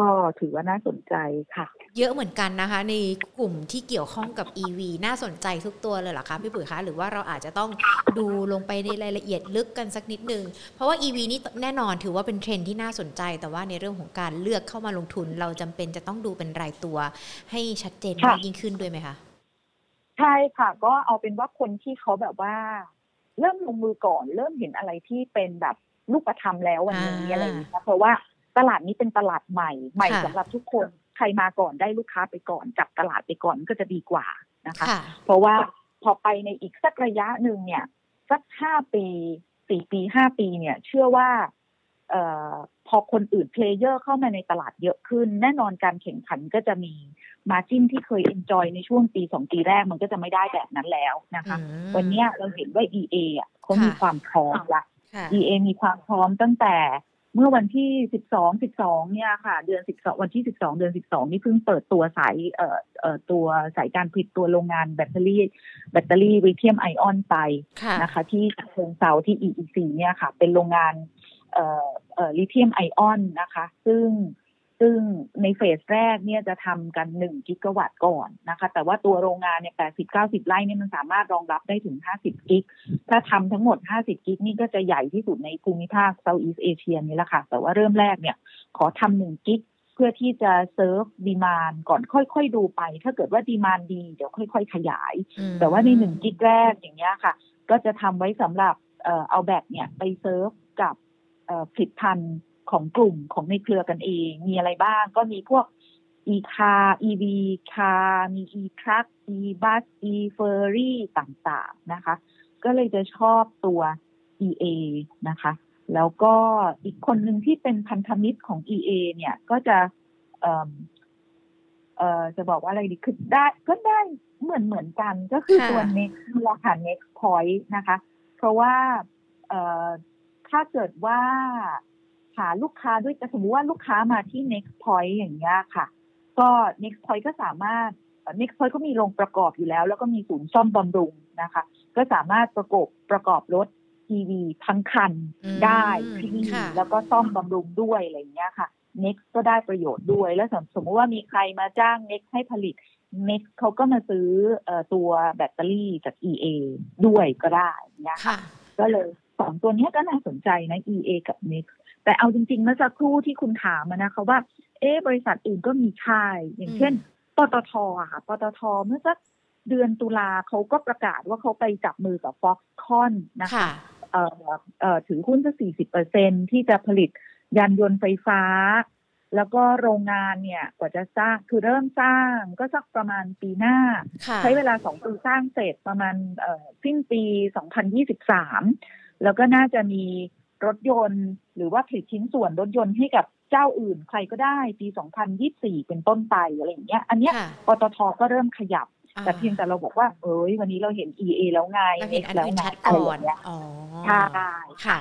ก็ถือว่าน่าสนใจค่ะ เยอะเหมือนกันนะคะ ในกลุ่มที่เกี่ยวข้องกับ EV น่าสนใจทุกตัวเลยเหรอคะพี่ปุ๋ยคะ หรือว่าเราอาจจะต้องดูลงไปในรายละเอียดลึกกันสักนิดนึง เพราะว่า EV นี่แน่นอนถือว่าเป็นเทรนด์ที่น่าสนใจ แต่ว่าในเรื่องของการเลือกเข้ามาลงทุน เราจำเป็นจะต้องดูเป็นรายตัว ให้ชัดเจนค่ะมากยิ่งขึ้นด้วยไหมคะใช่ค่ะ ก็เอาเป็นว่าคนที่เขาแบบว่า เริ่มลงมือก่อน เริ่มเห็นอะไรที่เป็นแบบรูปธรรมแล้ววันนี้อ่าอะไรอย่างเงี้ยเพราะว่า ตลาดนี้เป็นตลาดใหม่ ใหม่ค่ะสำหรับทุกคนใครมาก่อนได้ลูกค้าไปก่อนจับตลาดไปก่อนก็จะดีกว่านะคะค่ะเพราะว่าพอไปในอีกสักระยะหนึ่งเนี่ยสักห้าปีสี่ปีห้าปีเนี่ย เชื่อว่าเอ่อพอคนอื่นเพลเยอร์เข้ามาในตลาดเยอะขึ้น แน่นอนการแข่งขันก็จะมีมาจิ้นที่เคยเอนจอยในช่วงปีสองปีแรกมันก็จะไม่ได้แบบนั้นแล้วนะคะอืมวันเนี้ยเราเห็นว่า EA อะเขามีค่ะความพร้อมละค่ะ EA มีความพร้อมตั้งแต่ เมื่อวันที่ 12 12 เนี่ยค่ะ เดือน 12 วันที่ 12 เดือน 12 นี่เพิ่งเปิดตัวสายเอ่อเอ่อตัวสายการผลิตตัวโรงงานแบตเตอรี่ แบตเตอรี่ลิเธียมไอออนไปค่ะนะคะ ที่เชิงเซาที่ EEC เนี่ยค่ะ เป็นโรงงานเอ่อเอ่อลิเธียมไอออนนะคะ ซึ่ง ซึ่งในเฟสแรกเนี่ยจะทำกัน 1 กิกะวัตต์ก่อนนะคะ แต่ว่าตัวโรงงานเนี่ย 80 90 ไร่เนี่ยมันสามารถรองรับได้ถึง 50 gig ถ้าทำทั้งหมด 50 gig นี่ก็จะใหญ่ที่สุดในภูมิภาค Southeast Asia นี่แหละค่ะ แต่ว่าเริ่มแรกเนี่ย ขอทำหนึ่ง gig เพื่อที่จะ serve demand ก่อนค่อยๆดูไป ถ้าเกิดว่า demand ดี เดี๋ยวค่อย ๆ ขยายอืมแต่ว่าในหนึ่ง gig แรกอย่างเงี้ยค่ะ ก็จะทำไว้สำหรับเอ่อเอาแบตเนี่ยไปเซิร์ฟกับเอ่อผลิตภัณฑ์ ของกลุ่มของในเครือกันเอง มีอะไรบ้างก็มีพวก e car ev car มี e truck e bus e ferry ต่างๆนะคะ ก็เลยจะชอบตัว EA นะคะ แล้วก็อีกคนหนึ่งที่เป็นพันธมิตรของ EA เนี่ยก็จะเอ่อเอ่อจะบอกว่าอะไรดีคือได้ก็ได้เหมือนเหมือนกันก็คือค่ะตัว next นี่แหละค่ะ next point นะคะ เพราะว่าเอ่อถ้าเกิดว่าหาลูกค้าด้วยสมมติว่าลูกค้ามาที่ next point อย่างเงี้ยค่ะ ก็ next point ก็สามารถเอ่อ next point ก็มีโรงประกอบอยู่แล้ว แล้วก็มีศูนย์ซ่อมบำรุงนะคะ ก็สามารถประกอบประกอบรถ EV ทั้งคันอืมได้ที่นี่ค่ะแล้วก็ซ่อมบำรุงด้วยอะไรอย่างเงี้ยค่ะ Next ก็ได้ประโยชน์ด้วย แล้วสมสมมติว่ามีใครมาจ้าง Next ให้ผลิต Next เขาก็มาซื้อเอ่อตัวแบตเตอรี่จาก EA ด้วยก็ได้อย่างเงี้ยค่ะก็เลยสองตัวเนี้ยก็น่าสนใจนะ EA กับ Next แต่เอาจริงๆเมื่อสักครู่ที่คุณถามมานะคะว่า เอ๊ะบริษัทอื่นก็มีค่าย อย่างเช่นปตทอะค่ะ ปตทเมื่อสักเดือนตุลาเขาก็ประกาศว่าเขาไปจับมือกับ Foxconn นะคะค่ะเอ่อเอ่อถือหุ้นสักสี่สิบเปอร์เซ็นที่จะผลิตยานยนต์ไฟฟ้า แล้วก็โรงงานเนี่ยกว่าจะสร้างคือเริ่มสร้างก็สักประมาณปีหน้าค่ะใช้เวลาสองปีสร้างเสร็จประมาณเอ่อสิ้นปี2023แล้วก็น่าจะมี รถยนต์ หรือว่าผลิตชิ้นส่วนรถยนต์ให้กับเจ้าอื่นใครก็ได้ปี 2024 เป็นต้นไปอะไรอย่างเงี้ย อันเนี้ยค่ะปตทก็เริ่มขยับอ่าแต่เพียงแต่เราบอกว่า เอ้ย วันนี้เราเห็น EA แล้วไงเราเห็นอันแล้วอื่นไงชัดอะไรก่ออนย่างเงี้ยอ๋อใช่ค่ะ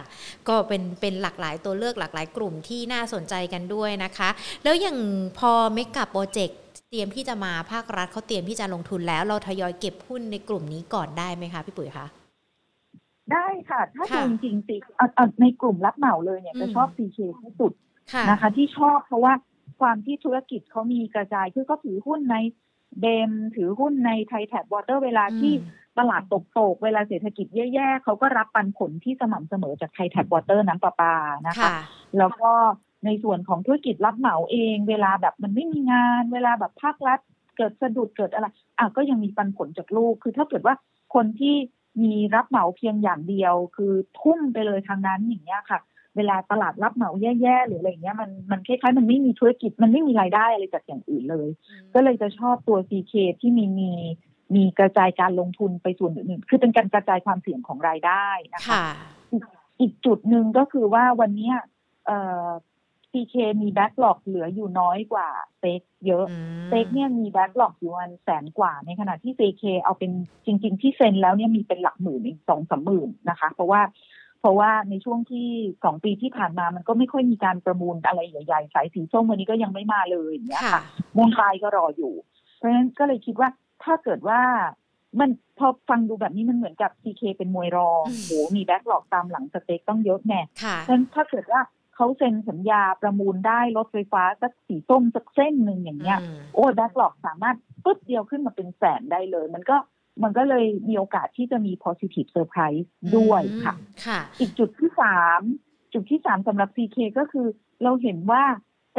ก็เป็นเป็นหลากหลายตัวเลือกหลากหลายกลุ่มที่น่าสนใจกันด้วยนะคะ แล้วอย่างพอเมกะโปรเจกต์เตรียมที่จะมาภาครัฐเขาเตรียมที่จะลงทุนแล้ว เราทยอยเก็บหุ้นในกลุ่มนี้ก่อนได้ไหมคะพี่ปุ๋ยคะ ได้ค่ะ ถ้าค่ะดูจริงๆสิเอาเอาในกลุ่มรับเหมาเลยเนี่ยอืมจะชอบ CK ที่สุดค่ะนะคะ ที่ชอบเพราะว่าความที่ธุรกิจเขามีกระจายคือก็ถือหุ้นใน BEM ถือหุ้นใน Thai Tap Water เวลาที่อืมตลาดตกโตกๆเวลาเศรษฐกิจแย่ ๆเขาก็รับปันผลที่สม่ำเสมอจาก Thai Tap Water น้ำประปานะคะค่ะแล้วก็ในส่วนของธุรกิจรับเหมาเอง เวลาแบบมันไม่มีงาน เวลาแบบภาครัฐเกิดสะดุดเกิดอะไรอะก็ยังมีปันผลจากลูก คือถ้าเกิดว่าคนที่ มีรับเหมาเพียงอย่างเดียว คือทุ่มไปเลยทางนั้นอย่างเงี้ยค่ะ เวลาตลาดรับเหมาแย่ๆหรืออะไรเงี้ยมันมันคล้ายๆมันไม่มีธุรกิจมันไม่มีรายได้อะไรจากอย่างอื่นเลย ก็เลยจะชอบตัว CK ที่มีมีมีกระจายการลงทุนไปส่วนอื่นๆคือเป็นการกระจายความเสี่ยงของรายได้นะคะค่ะอีกจุดหนึ่งก็คือว่าวันเนี้ ยเอ่อ CK มีแบ็กหลอกเหลืออยู่น้อยกว่าSTEC เยอะอืม STEC เนี่ยมี backlog อยู่ประมาณแสนกว่า ในขณะที่ CK เอาเป็นจริง ๆ ที่เซ็นแล้วเนี่ยมีเป็นหลักหมื่นเองสองสามหมื่นนะคะ เพราะว่าเพราะว่าในช่วงที่สองปีที่ผ่านมามันก็ไม่ค่อยมีการประมูลอะไรใหญ่ๆ สายสีส้มวันนี้ก็ยังไม่มาเลยอย่างเงี้ยค่ะค่ะม่วงปลายก็รออยู่ เพราะฉะนั้นก็เลยคิดว่าถ้าเกิดว่ามันพอฟังดูแบบนี้มันเหมือนกับ CK เป็นมวยรองโหมี backlog ตามหลัง STEC ต้องเยอะแน่ค่ะเพราะฉะนั้นถ้าเกิดว่า เขาเซ็นสัญญาประมูลได้รถไฟฟ้าสักสีส้มสักเส้นหนึ่งอย่างเงี้ยอืมโอ้แบ็กหลอกสามารถปึ๊บเดียวขึ้นมาเป็นแสนได้เลย มันก็มันก็เลยมีโอกาสที่จะมี positive surprise ด้วยค่ะอืมค่ะ อีกจุดที่สามจุดที่สามสำหรับ CK ก็คือ เราเห็นว่า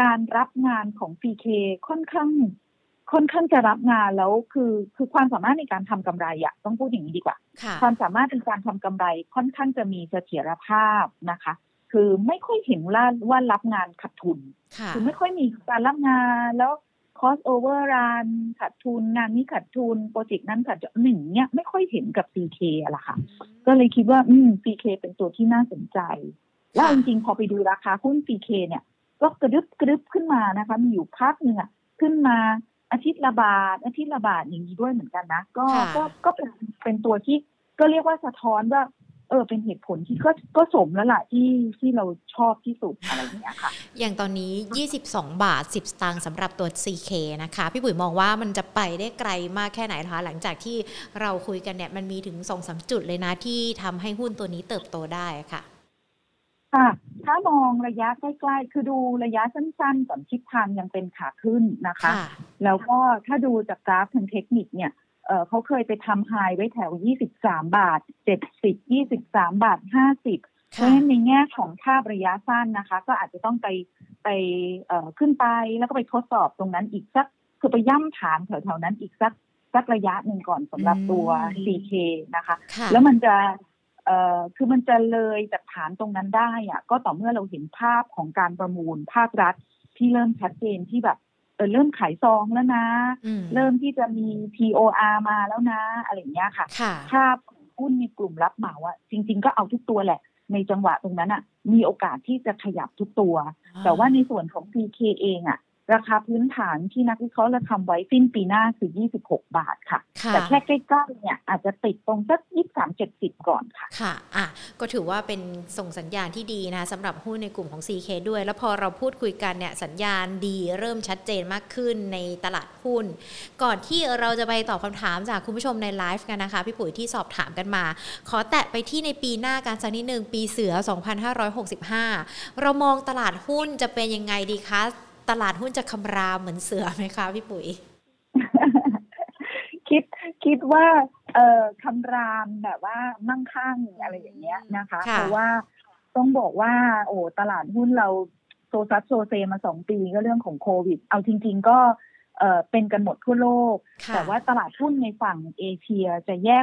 การรับงานของ CK ค่อนข้าง ค่อนข้างจะรับงานแล้วคือคือความสามารถในการทำกำไรอะต้องพูดอย่างนี้ดีกว่าค่ะความสามารถในการทำกำไรค่อนข้างจะมีเสถียรภาพนะคะ คือไม่ค่อยเห็นว่าว่ารับงานขาดทุนค่ะคือไม่ค่อยมีการรับงานแล้ว cost over run ขาดทุนงานนี้ขาดทุน โปรเจกต์นั้นขาดทุนหนึ่างเนี้ยไม่ค่อยเห็นกับ CK อะล่ะค่ะ ก็เลยคิดว่า อืม CK เป็นตัวที่น่าสนใจ แล้วจริงๆ พอไปดูราคาหุ้น CK เนี่ย ก็กระดึบกระดึบขึ้นมานะคะ มีอยู่พักหนึ่งอะขึ้นมาอาทิตย์ละบาท อาทิตย์ละบาทอย่างนี้ด้วยเหมือนกันนะ ก็ค่ะก็ก็เป็นเป็นตัวที่ก็เรียกว่าสะท้อนว่า เออเป็นเหตุผลที่ก็ก็สมแล้วล่ะที่ที่เราชอบที่สุดอะไรอย่างเงี้ยค่ะ อย่างตอนนี้ 22 บาท 10 สตางค์สำหรับตัว CK นะคะ พี่ปุ๋ยมองว่ามันจะไปได้ไกลมากแค่ไหนคะหลังจากที่เราคุยกันเนี่ยมันมีถึง 2-3 จุดเลยนะที่ทำให้หุ้นตัวนี้เติบโตได้ค่ะค่ะถ้ามองระยะใกล้ๆ คือดูระยะสั้นๆก่อนทิศทางยังเป็นขาขึ้นนะคะค่ะแล้วก็ถ้าดูจากกราฟทางเทคนิคเนี่ย เอ่อเขาเคยไปทำไฮไว้แถว 23 บาท 70 23 บาท 50 เพราะฉะนั้นในแง่ของภาพระยะสั้นนะคะ ก็อาจจะต้องไปไปเอ่อขึ้นไปแล้วก็ไปทดสอบตรงนั้นอีกสักคือไปย่ำฐานแถวๆนั้นอีกสักสักระยะหนึ่งก่อนสำหรับตัวอืม CK นะคะค่ะแล้วมันจะเอ่อคือมันจะเลยจากฐานตรงนั้นได้อะก็ต่อเมื่อเราเห็นภาพของการประมูลภาครัฐที่เริ่มชัดเจนที่แบบเออเริ่มขายซองแล้วนะอืมเริ่มที่จะมี TOR มาแล้วนะ อะไรอย่างเงี้ยค่ะค่ะภาพของหุ้นในกลุ่มรับเหมาอะจริง ๆ ก็เอาทุกตัวแหละ ในจังหวะตรงนั้นอะมีโอกาสที่จะขยับทุกตัว แต่ว่าในส่วนของ PK เองอะ ราคาพื้นฐานที่นักวิเคราะห์เราทำไว้สิ้นปีหน้าคือ 26 บาทค่ะค่ะ แต่แค่ใกล้ๆเนี่ยอาจจะติดตรงสัก 23 70 ก่อนค่ะ ค่ะ อะ ก็ถือว่าเป็นส่งสัญญาณที่ดีนะสำหรับหุ้นในกลุ่มของ CK ด้วย แล้วพอเราพูดคุยกันเนี่ยสัญญาณดีเริ่มชัดเจนมากขึ้นในตลาดหุ้น ก่อนที่เราจะไปตอบคำถามจากคุณผู้ชมในไลฟ์กันนะคะ พี่ปุ๋ยที่สอบถามกันมา ขอแตะไปที่ในปีหน้ากันสักนิดหนึ่งปีเสือ 2565 เรามองตลาดหุ้นจะเป็นยังไงดีคะ ตลาดหุ้นจะคำรามเหมือนเสือไหมคะพี่ปุ๋ย คิดคิดว่า เอ่อคำรามแบบว่ามั่งคั่งอะไรอย่างเงี้ยนะคะค่ะเพราะว่าต้องบอกว่า โอ้ตลาดหุ้นเราโซซัสโซเซมาสองปีก็เรื่องของโควิด เอาจริง ๆ ก็เอ่อเป็นกันหมดทั่วโลกค่ะแต่ว่าตลาดหุ้นในฝั่งเอเชียจะแย่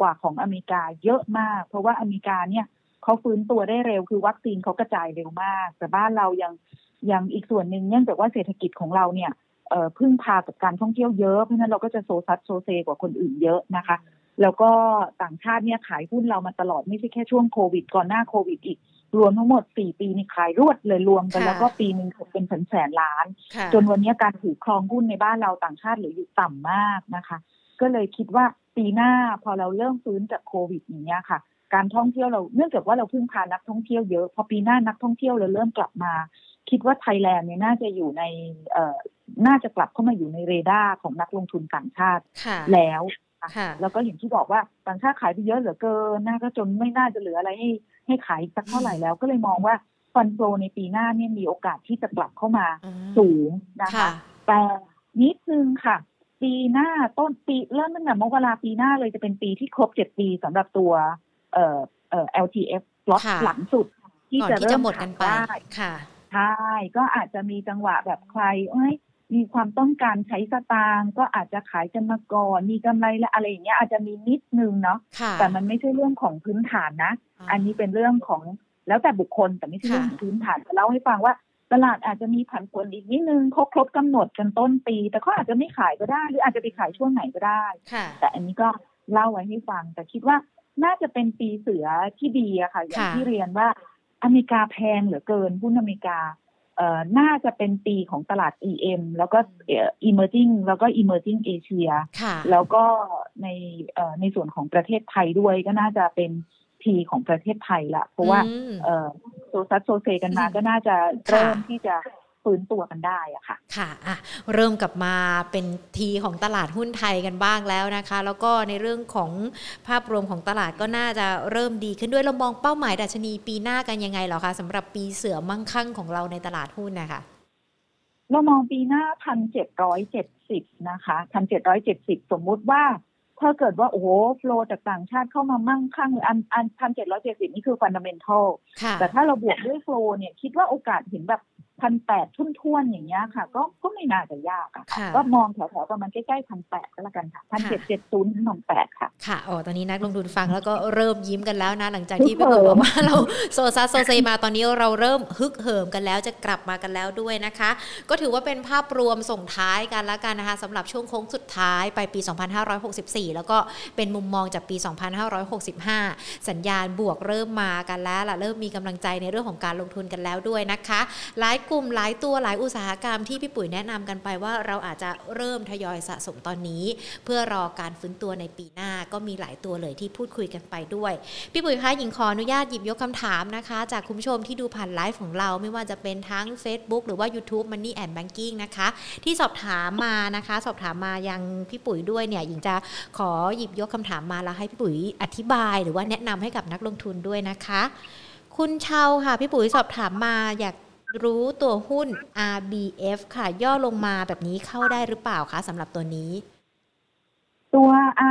กว่าของอเมริกาเยอะมาก เพราะว่าอเมริกาเนี่ยเขาฟื้นตัวได้เร็วคือวัคซีนเขากระจายเร็วมาก แต่บ้านเรายัง ยังอีกส่วนหนึ่งเนื่องจากว่าเศรษฐกิจของเราเนี่ยเอ่อพึ่งพากับการท่องเที่ยวเยอะเพราะฉะนั้นเราก็จะโซซัสโซเซกว่าคนอื่นเยอะนะคะ แล้วก็ต่างชาติเนี่ยขายหุ้นเรามาตลอดไม่ใช่แค่ช่วงโควิด ก่อนหน้าโควิดอีกรวมทั้งหมด 4 ปีนี่ขายรวดเลยรวมกันค่ะแล้วก็ปีหนึ่งเป็นแสนแสนๆล้านค่ะจนวันนี้การถือครองหุ้นในบ้านเราต่างชาติเหลืออยู่ต่ำมากนะคะ ก็เลยคิดว่าปีหน้าพอเราเริ่มฟื้นจากโควิดอย่างเงี้ยค่ะ การท่องเที่ยวเราเนื่องจากว่าเราพึ่งพานักท่องเที่ยวเยอะ พอปีหน้านักท่องเที่ยวเราเริ่มกลับมา คิดว่าไทยแลนด์เนี่ยน่าจะอยู่ในเอ่อน่าจะกลับเข้ามาอยู่ในเรดาร์ของนักลงทุนต่างชาติค่ะแล้วค่ะแล้วก็อย่างที่บอกว่าต่างชาติขายไปเยอะเหลือเกินน่าก็จนไม่น่าจะเหลืออะไรให้ให้ขายสักเท่าไหร่แล้วก็เลยมองว่า fund flow ในปีหน้าเนี่ยมีโอกาสที่จะกลับเข้ามาอืมสูงนะคะค่ะแต่นิดนึงค่ะ ปีหน้าต้นปีเริ่มตั้งแต่มกราปีหน้าเลยจะเป็นปีที่ครบเจ็ดปีสำหรับตัวเอ่อเอ่อ LTF ล็อตค่ะหลังสุด ที่ก่อนจะที่เริ่จะมหมดกันไปขายได้ค่ะ ใช่ ก็อาจจะมีจังหวะแบบใครเอ้ยมีความต้องการใช้สตางค์ก็อาจจะขายกันมาก่อนมีกำไรและอะไรอย่างเงี้ยอาจจะมีนิดนึงเนาะค่ะแต่มันไม่ใช่เรื่องของพื้นฐานนะ อันนี้เป็นเรื่องของแล้วแต่บุคคลแต่ไม่ใช่เรื่องของพื้นฐานจะเล่าให้ฟังว่าตลาดอาจจะมีผันผวนอีกนิดนึงเขาครบกำหนดกันต้นปี แต่เขาอาจจะไม่ขายก็ได้ หรืออาจจะไปขายช่วงไหนก็ได้ค่ะแต่อันนี้ก็เล่าไว้ให้ฟัง แต่คิดว่าน่าจะเป็นปีเสือที่ดีอะค่ะ อย่างค่ะที่เรียนว่า อเมริกาแพงเหลือเกินหุ้นอเมริกาเอ่อน่าจะเป็นปีของตลาด EM แล้วก็เอ่อ emerging แล้วก็ emerging Asia ค่ะแล้วก็ในเอ่อในส่วนของประเทศไทยด้วยก็น่าจะเป็นทีของประเทศไทยละเพราะว่าอืมเอ่อโซซัสโซเซกันมาอืมก็น่าจะเริ่มที่จะ ฟื้นตัวกันได้อะค่ะ ค่ะอะ เริ่มกลับมาเป็นทีของตลาดหุ้นไทยกันบ้างแล้วนะคะ แล้วก็ในเรื่องของภาพรวมของตลาดก็น่าจะเริ่มดีขึ้นด้วยเรามองเป้าหมายดัชนีปีหน้ากันยังไงเหรอคะสำหรับปีเสือมั่งคั่งของเราในตลาดหุ้นนะคะเรามองปีหน้าพันเจ็ดร้อยเจ็ดสิบนะคะพันเจ็ดร้อยเจ็ดสิบสมมุติว่าถ้าเกิดว่าโอ้โหโฟลจากต่างชาติเข้ามามั่งคั่งอันอันพันเจ็ดร้อยเจ็ดสิบนี่คือฟันดัมเ n นทัลค่ะแต่ถ้าเราบวกด้วยโฟลเนี่ยคิดว่าโอกาสเห็นแบบ พันแปดทุ่นท่วนๆอย่างเงี้ยค่ะ ก็ก็ไม่น่าจะยากอะค่ะค่ะก็มองแถวๆประมาณใกล้ๆพันแปดก็แล้วกันค่ะพันเจ็ดเจ็ดศูนย์ถึงพันแปดค่ะ ค่ะอ๋อตอนนี้นักลงทุนฟังแล้วก็เริ่มยิ้มกันแล้วนะ หลังจากฮึกที่พี่ปุ๋ยเหิมบอกว่าเราโซซัสโซเซมาตอนนี้เราเริ่มฮึกเหิมกันแล้วจะกลับมากันแล้วด้วยนะคะ ก็ถือว่าเป็นภาพรวมส่งท้ายกันแล้วกันนะคะสำหรับช่วงโค้งสุดท้ายไปปี 2564 แล้วก็เป็นมุมมองจากปี 2565 สัญญาณบวกเริ่มมากันแล้วล่ะเริ่มมีกำลังใจในเรื่องของการลงทุนกันแล้วด้วยนะคะหลายกลุ่มหลายตัวหลายอุตสาหกรรมที่พี่ปุ๋ยแนะนำกันไปว่าเราอาจจะเริ่มทยอยสะสมตอนนี้ เพื่อรอการฟื้นตัวในปีหน้าก็มีหลายตัวเลยที่พูดคุยกันไปด้วย พี่ปุ๋ยคะหญิงขออนุญาตหยิบยกคำถามนะคะ จากคุณผู้ชมที่ดูผ่านไลฟ์ของเราไม่ว่าจะเป็นทั้ง Facebook หรือว่า YouTube Money and Banking นะคะ ที่สอบถามมานะคะ สอบถามมายังพี่ปุ๋ยด้วยเนี่ยหญิงจะขอหยิบยกคำถามมาแล้วให้พี่ปุ๋ยอธิบาย หรือว่าแนะนำให้กับนักลงทุนด้วยนะคะ คุณเชาค่ะพี่ปุ๋ยสอบถามมาอยาก รู้ตัวหุ้น RBF ค่ะ ย่อลงมาแบบนี้เข้าได้หรือเปล่าคะสำหรับตัวนี้ ตัว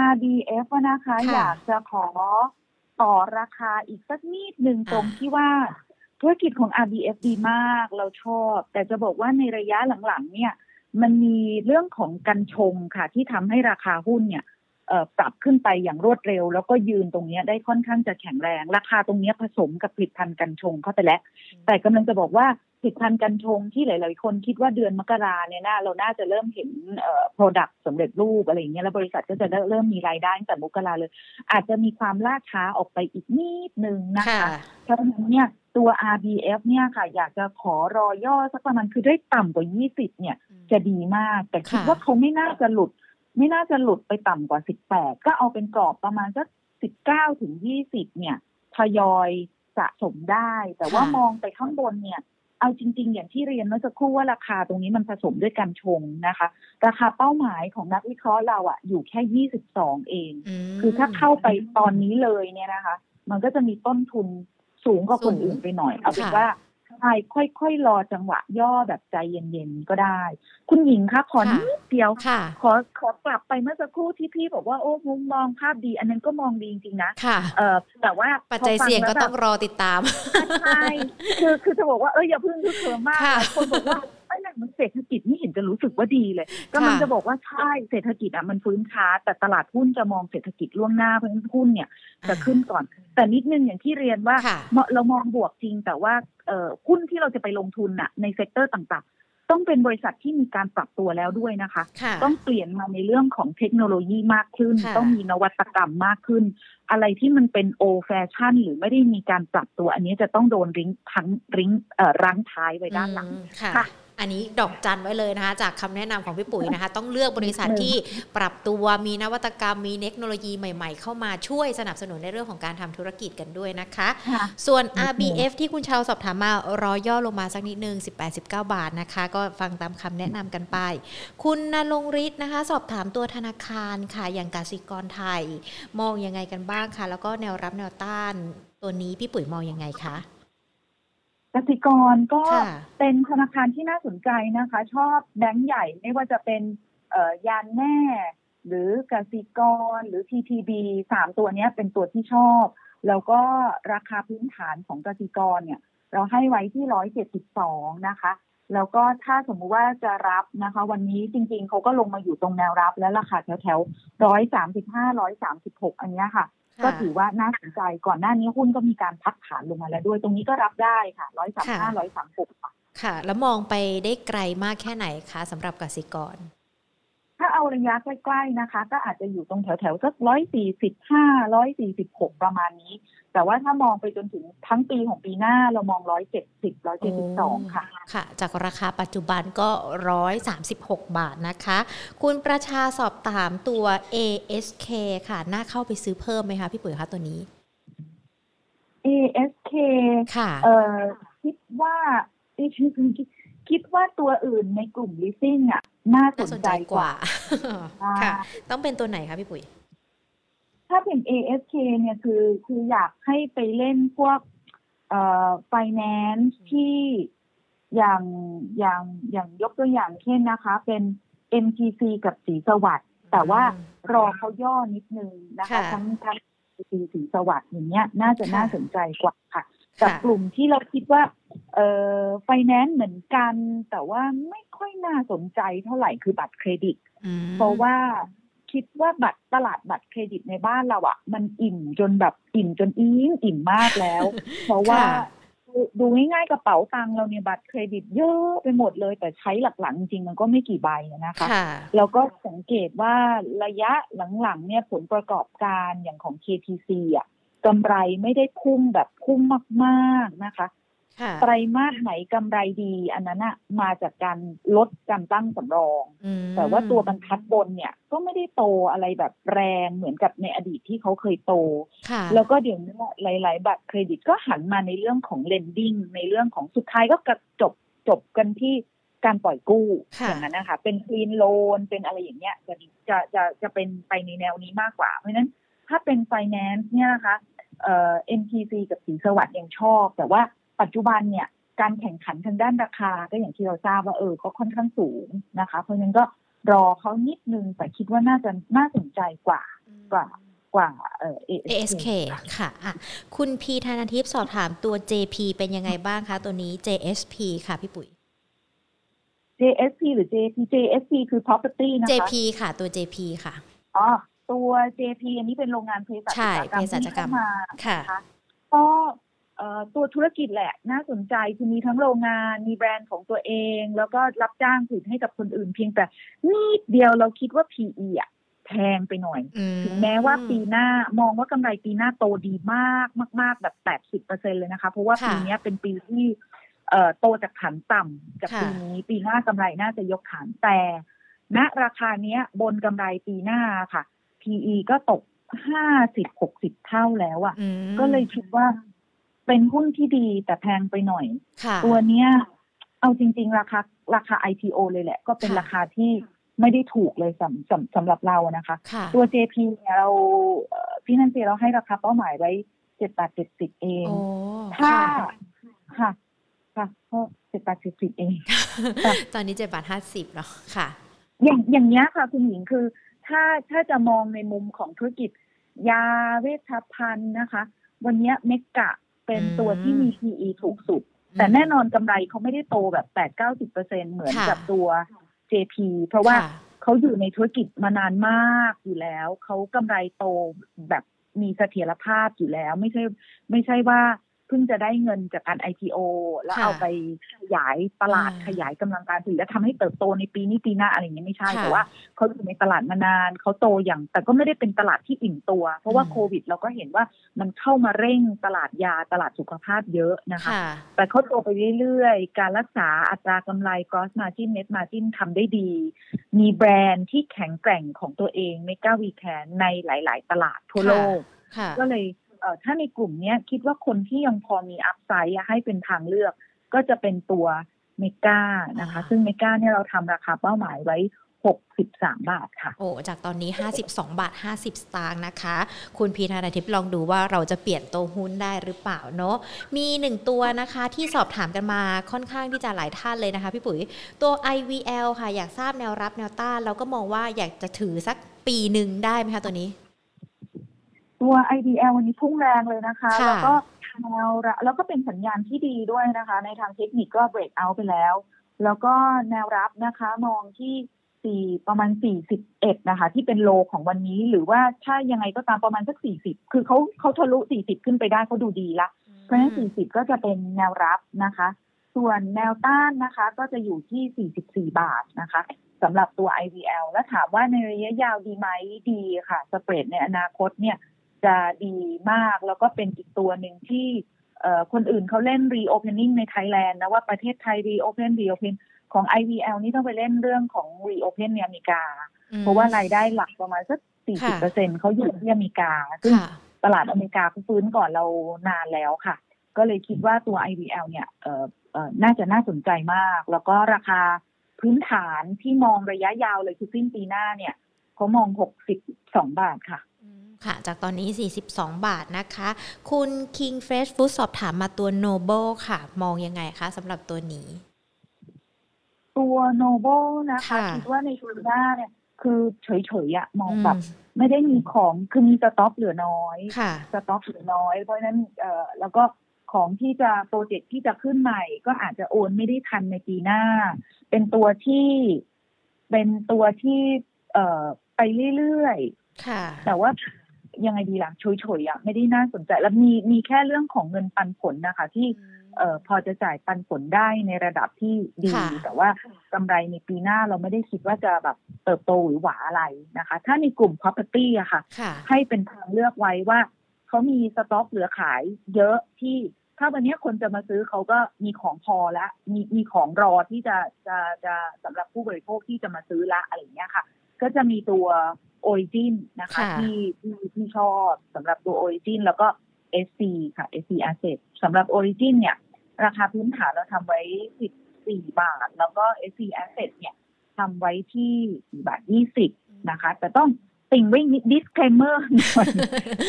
RDF อะนะคะค่ะอยากจะขอต่อราคาอีกสักนิดหนึ่งอ่าตรงที่ว่าธุรกิจของ RDF ดีมากเราชอบ แต่จะบอกว่าในระยะหลังๆ เนี่ย มันมีเรื่องของกันชงค่ะ ที่ทำให้ราคาหุ้นเนี่ยเอ่อปรับขึ้นไปอย่างรวดเร็ว แล้วก็ยืนตรงเนี้ยได้ค่อนข้างจะแข็งแรง ราคาตรงเนี้ยผสมกับผลิตภัณฑ์กันชงเข้าไปแล้ว แต่กำลังจะบอกว่า ผลิตภัณฑ์กันชงที่หลาย ๆ คนคิดว่าเดือนมกราเนี่ยนะเราน่าจะเริ่มเห็นเอ่อ product สำเร็จรูปอะไรอย่างเงี้ยแล้วบริษัทก็จะเริ่มมีรายได้ตั้งแต่มกราเลย อาจจะมีความล่าช้าออกไปอีกนิดนึงนะคะเพราะฉะนั้นเนี่ยตัว RBF เนี่ยค่ะ อยากจะขอรอย่อสักประมาณคือได้ต่ำกว่า 20 เนี่ย จะดีมาก แต่คิดค่ะว่าเขาไม่น่าจะหลุด ไม่น่าจะหลุดไปต่ำกว่า 18 ก็เอาเป็นกรอบประมาณสัก 19 ถึง 20 เนี่ยทยอยสะสมได้ แต่ว่าค่ะมองไปข้างบนเนี่ย เอาจริง ๆ อย่างที่เรียนเมื่อสักครู่ว่าราคาตรงนี้มันผสมด้วยกันชงนะคะ ราคาเป้าหมายของนักวิเคราะห์เราอะอยู่แค่ 22 เองมคือถ้าเข้าไปตอนนี้เลยเนี่ยนะคะ มันก็จะมีต้นทุนสูงกว่าคนสูงอื่นไปหน่อย เอาเป็นค่ะว่า ใช่ค่อยๆรอจังหวะย่อแบบใจเย็นๆก็ได้ คุณหญิงคะขอนิดเดียวค่ะขอขอกลับไปเมื่อสักครู่ที่พี่บอกว่าโอ้มุมมองภาพดี อันนั้นก็มองดีจริงๆนะค่ะเออแต่ว่าปัจจัยพฟัเสี่ยงก็แล้วแบบต้องรอติดตามใช่คือคือจะบอกว่าเอออย่าเพิ่งฮึกเหิมมากค่ะหลายคนบอกว่า ไอ้หนังเศรษฐกิจไม่เห็นจะรู้สึกว่าดีเลยกำลังจะบอกว่าใช่เศรษฐกิจอะมันฟื้นช้า แต่ตลาดหุ้นจะมองเศรษฐกิจล่วงหน้าเพราะฉะนั้นหุ้นเนี่ยจะขึ้นก่อน แต่นิดนึงอย่างที่เรียนว่าค่ะเมื่อเรามองบวกจริงแต่ว่าเอ่อหุ้นที่เราจะไปลงทุนน่ะใน sector ต่างๆ ต้องเป็นบริษัทที่มีการปรับตัวแล้วด้วยนะคะค่ะต้องเปลี่ยนมาในเรื่องของเทคโนโลยีมากขึ้นค่ะต้องมีนวัตกรรมมากขึ้น อะไรที่มันเป็นโอแฟชั่น หรือไม่ได้มีการปรับตัว อันนี้จะต้องโดนริงทั้งริงเอ่อรั้งท้ายไว้ด้านหลังอืมค่ะค่ะ อันนี้ดอกจันไว้เลยนะคะ จากคำแนะนำของพี่ปุ๋ยนะคะ ต้องเลือกบริษัทที่ปรับตัวมีนวัตกรรมมีเทคโนโลยีใหม่ ๆ เข้ามาช่วยสนับสนุนในเรื่องของการทำธุรกิจกันด้วยนะคะค่ะส่วน RBF ที่คุณชาวสอบถามมารอย่อลงมาสักนิดนึง 18-19 บาทนะคะ ก็ฟังตามคำแนะนำกันไป คุณนรงฤทธิ์นะคะ สอบถามตัวธนาคารค่ะอย่างกสิกรไทย มองยังไงกันบ้างคะแล้วก็แนวรับแนวต้านตัวนี้พี่ปุ๋ยมองยังไงคะ กสิกรก็ค่ะเป็นธนาคารที่น่าสนใจนะคะ ชอบแบงก์ใหญ่ไม่ว่าจะเป็นเอ่อยานแน่ หรือกสิกรหรือ TTB สามตัวเนี้ยเป็นตัวที่ชอบ แล้วก็ราคาพื้นฐานของกสิกรเนี่ย เราให้ไว้ที่ร้อยเจ็ดสิบสองนะคะแล้วก็ถ้าสมมุติว่าจะรับนะคะ วันนี้จริงๆ เขาก็ลงมาอยู่ตรงแนวรับ แล้วล่ะค่ะแถวแถวร้อยสามสิบห้าร้อยสามสิบหกอันเนี้ยค่ะ ก็ถือว่าน่าสนใจก่อนหน้านี้หุ้นก็มีการพักฐานลงมาแล้วด้วย ตรงนี้ก็รับได้ค่ะร้อยสามห้าร้อยสามหกค่ะค่ะแล้วมองไปได้ไกลมากแค่ไหนคะสำหรับกสิกร ถ้าเอาระยะใกล้ๆนะคะ ก็อาจจะอยู่ตรงแถวๆสักร้อยสี่สิบห้าร้อยสี่สิบหกประมาณนี้ แต่ว่าถ้ามองไปจนถึงทั้งปีของปีหน้าเรามองร้อยเจ็ดสิบร้อยเจ็ดสิบสองค่ะ ค่ะ จากราคาปัจจุบันก็136บาทนะคะ คุณประชาสอบถามตัว ASK ค่ะ น่าเข้าไปซื้อเพิ่มไหมคะ พี่ปุ๋ยคะตัวนี้ ASK ค่ะ เอ่อคิดว่าดิฉันคิด คิดว่าตัวอื่นในกลุ่ม leasing อะน่าสน่านสนใจใจกกว่าว่าอ่าค่ะ ต้องเป็นตัวไหนคะพี่ปุ๋ย ถ้าเป็น ASK เนี่ยคือคืออยากให้ไปเล่นพวกเอ่อ finance ที่อย่างอย่างอย่างยกตัวอย่างเช่นนะคะ เป็น MTC กับสีสวัสด์แต่ว่ารอเขาย่อนิดนึงนะคะค่ะทั้งทั้ง MTC สีสวัสด์อย่างเงี้ย น่าจะค่ะน่าสนใจกว่าค่ะ กับค่ะกลุ่มที่เราคิดว่าเอ่อ finance เหมือนกัน แต่ว่าไม่ค่อยน่าสนใจเท่าไหร่คือบัตรเครดิตอืมเพราะว่าคิดว่าบัตรตลาดบัตรเครดิตในบ้านเราอะ่ะ มันอิ่มจนแบบอิ่มจนอิ่มอิ่มมากแล้ว เพราะว่าค่ะดูดูง่ายๆกระเป๋าตังค์เราเนี่ยบัตรเครดิตเยอะไปหมดเลย แต่ใช้หลักๆจริงๆมันก็ไม่กี่ใบอะนะคะค่ะแล้วก็สังเกตว่าระยะหลังๆเนี่ยผลประกอบการอย่างของ KTC อะ กำไรไม่ได้พุ่งแบบพุ่งมากๆนะคะค่ะไตรมาสไหนกำไรดี อันนั้นอะมาจากการลดการตั้งสำรองอืมแต่ว่าตัวบรรทัดบนเนี่ยก็ไม่ได้โตอะไรแบบแรงเหมือนกับในอดีตที่เขาเคยโตค่ะแล้วก็เดี๋ยวนี้หลาย ๆ บัตรเครดิตก็หันมาในเรื่องของ lending ในเรื่องของสุดท้ายก็กระจบจบกันที่การปล่อยกู้ค่ะอย่างนั้นนะคะเป็น green loan เป็นอะไรอย่างเงี้ยจะจะจะจะเป็นไปในแนวนี้มากกว่า เพราะฉะนั้นถ้าเป็น finance เนี่ยนะคะ เอ่อ MTC กับสีสวัสด์ยังชอบ แต่ว่าปัจจุบันเนี่ยการแข่งขันทางด้านราคาก็อย่างที่เราทราบว่าเออก็ค่อนข้างสูงนะคะ เพราะฉะนั้นก็รอเขานิดนึงแต่คิดว่าน่าจะน่าสนใจกว่ากว่ากว่าเอ่อ ASK ค่ะอะคุณพีธนาทิพย์สอบถามตัว JP เป็นยังไงบ้างคะ ตัวนี้ JSP ค่ะพี่ปุ๋ย JSP หรือ JP JSP คือ property นะคะ JP ค่ะตัว JP ค่ะอ๋อ ตัว JP อันนี้เป็นโรงงานเภสัชใช่กรรมเภสัชกรรมที่เข้ามาค่ะนะคะก็เอ่อตัวธุรกิจแหละน่าสนใจคือมีทั้งโรงงานมีแบรนด์ของตัวเอง แล้วก็รับจ้างผลิตให้กับคนอื่นเพียงแต่นิดเดียวเราคิดว่า PE อะแพงไปหน่อยอืถึงแม้ว่าปีหน้ามองว่ากำไรปีหน้าโตดีมากมาก ๆ แบบแปดสิบเปอร์เซ็นเลยนะคะ เพราะว่าค่ะปีเนี้ยเป็นปีที่เอ่อโตจากฐานต่ำจากค่ะปีนี้ปีหน้ากำไรน่าจะยกฐานแต่ณราคาเนี้ยบนกำไรปีหน้าค่ะ PE ก็ตกห้าสิบหกสิบเท่าแล้วอะ่ะอืมก็เลยคิดว่าเป็นหุ้นที่ดีแต่แพงไปหน่อยค่ะตัวเนี้ย เอาจริง ๆ ราคาราคา IPO เลยแหละ ก็เป็นค่ะราคาที่ไม่ได้ถูกเลยสำสำสำหรับเรานะคะค่ะตัว JP เนี่ยเราเอ่อพี่นันเจเราให้ราคาเป้าหมายไว้เจ็ดบาทเจ็ดสิบเองโอ้ถ้าค่ะค่ะ ค่ะก็เจ็ดบาทเจ็ดสิบเอง ตอนนี้เจ็ดบาทห้าสิบเนาะค่ะ อย่างอย่างเนี้ยค่ะ คุณหญิงคือ ถ้าถ้าจะมองในมุมของธุรกิจ ยาเวชภัณฑ์นะคะ วันเนี้ยเมกะเป็นอืมตัวที่มี PE ถูกสุด แต่แน่นอนกำไรเขาไม่ได้โตแบบแปดเก้าสิบเปอร์เซ็นเหมือนค่ะกับตัว JP เพราะว่าค่ะเขาอยู่ในธุรกิจมานานมากอยู่แล้ว เขากำไรโตแบบมีเสถียรภาพอยู่แล้ว ไม่ใช่ไม่ใช่ว่า พิ่งจะได้เงินจากการ IPO แล้วค่ะเอาไปขยายตลาดอ่าขยายกำลังการผลิตและทำให้เติบโตในปีนี้ปีหน้าอะไรอย่างเงี้ยไม่ใช่ค่ะแต่ว่าเขาอยู่ในตลาดมานานเขาโตอย่าง แต่ก็ไม่ได้เป็นตลาดที่อิ่มตัว เพราะว่าอืมโควิด เราก็เห็นว่ามันเข้ามาเร่งตลาดยาตลาดสุขภาพเยอะนะคะค่ะแต่เขาโตไปเรื่อยๆ การรักษาอัตรากำไร gross margin net margin ทำได้ดี มีแบรนด์ที่แข็งแกร่งของตัวเองเมกาวีแคนในหลาย ๆ ตลาดทั่วโลกค่ะก็เลยเอ่อ ถ้าในกลุ่มเนี้ยคิดว่าคนที่ยังพอมีอัพไซด์ให้เป็นทางเลือก ก็จะเป็นตัวเมกานะคะอ่าซึ่งเมกาเนี่ยเราทำราคาเป้าหมายไว้63 บาทค่ะ โอ้ จากตอนนี้ 52 บาท 50 สตางค์นะคะ คุณพีธานาทิพย์ลองดูว่าเราจะเปลี่ยนตัวหุ้นได้หรือเปล่าเนาะ มีหนึ่งตัวนะคะที่สอบถามกันมาค่อนข้างที่จะหลายท่านเลยนะคะ พี่ปุ๋ย ตัว IVL ค่ะ อยากทราบแนวรับแนวต้านแล้วก็มองว่าอยากจะถือสักปีหนึ่งได้ไหมคะตัวนี้ ตัว IDL วันนี้พุ่งแรงเลยนะคะค่ะแล้วก็แนวระแล้วก็เป็นสัญญาณที่ดีด้วยนะคะ ในทางเทคนิคก็เบรกเอาไปแล้ว แล้วก็แนวรับนะคะมองที่สี่ประมาณ41นะคะ ที่เป็นโลของวันนี้หรือว่าถ้ายังไงก็ตามประมาณสัก40คือเขาเขาทะลุ40ขึ้นไปได้เขาดูดีละเพราะฉะนั้น40ก็จะเป็นแนวรับนะคะ ส่วนแนวต้านนะคะ ก็จะอยู่ที่44บาทนะคะสำหรับตัว IVL แล้วถามว่าในระยะยาวดีไหมดีค่ะ สเปรดในอนาคตเนี่ย จะดีมาก แล้วก็เป็นอีกตัวหนึ่งที่เอ่อคนอื่นเขาเล่น reopening ในไทยแลนด์นะว่าประเทศไทย reopen reopen ของ IVL นี่ต้องไปเล่นเรื่องของ reopen ในอเมริกา เพราะว่ารายได้หลักประมาณสัก 40เปอร์เซ็นเขาอยู่ที่อเมริกา ซึ่งค่ะตลาดอเมริกาเขาฟื้นก่อนเรานานแล้วค่ะ ก็เลยคิดว่าตัว IVL เนี่ยเอ่อเอ่อน่าจะน่าสนใจมาก แล้วก็ราคาพื้นฐานที่มองระยะยาวเลยคือสิ้นปีหน้าเนี่ยเขามอง 62 บาทค่ะอืม ค่ะ จากตอนนี้ 42 บาทนะคะ คุณ King Fresh Food สอบถามมาตัว Noble ค่ะ มองยังไงคะสำหรับตัวนี้ ตัวโนโบนะคะค่ะคิดว่าในปีหน้าเนี่ย คือเฉยๆอะมองอืมแบบไม่ได้มีของคือมีสต็อกเหลือน้อยค่ะสต็อกเหลือน้อย เพราะฉะนั้นเอ่อแล้วก็ของที่จะโปรเจกต์ที่จะขึ้นใหม่ ก็อาจจะโอนไม่ได้ทันในปีหน้า เป็นตัวที่เป็นตัวที่ เอ่อไปเรื่อยๆค่ะแต่ว่า ยังไงดีล่ะเฉยๆอะไม่ได้น่าสนใจ แล้วมีมีแค่เรื่องของเงินปันผลนะคะ ที่เอ่อพอจะจ่ายปันผลได้ในระดับที่ดีค่ะแต่ว่ากำไรในปีหน้าเราไม่ได้คิดว่าจะแบบเติบโตหรือหวาอะไรนะคะ ถ้าในกลุ่ม property อะค่ะค่ะ ให้เป็นทางเลือกไว้ว่าเขามีสต็อกเหลือขายเยอะที่ถ้าวันนี้คนจะมาซื้อเขาก็มีของพอแล้วมีมีของรอที่จะจะจะสำหรับผู้บริโภคที่จะมาซื้อละอะไรอย่างเงี้ยค่ะ ก็จะมีตัว Origin นะคะค่ะที่ที่ที่ชอบสำหรับตัว Origin แล้วก็ SC ค่ะ SC Asset สำหรับ Origin เนี่ย ราคาพื้นฐานเราทำไว้ 14 บาท แล้วก็ SC Asset เนี่ยทำไว้ที่4บาท 20 นะคะ แต่ต้องติ่งไว้นิด disclaimer หน่อยค่ะ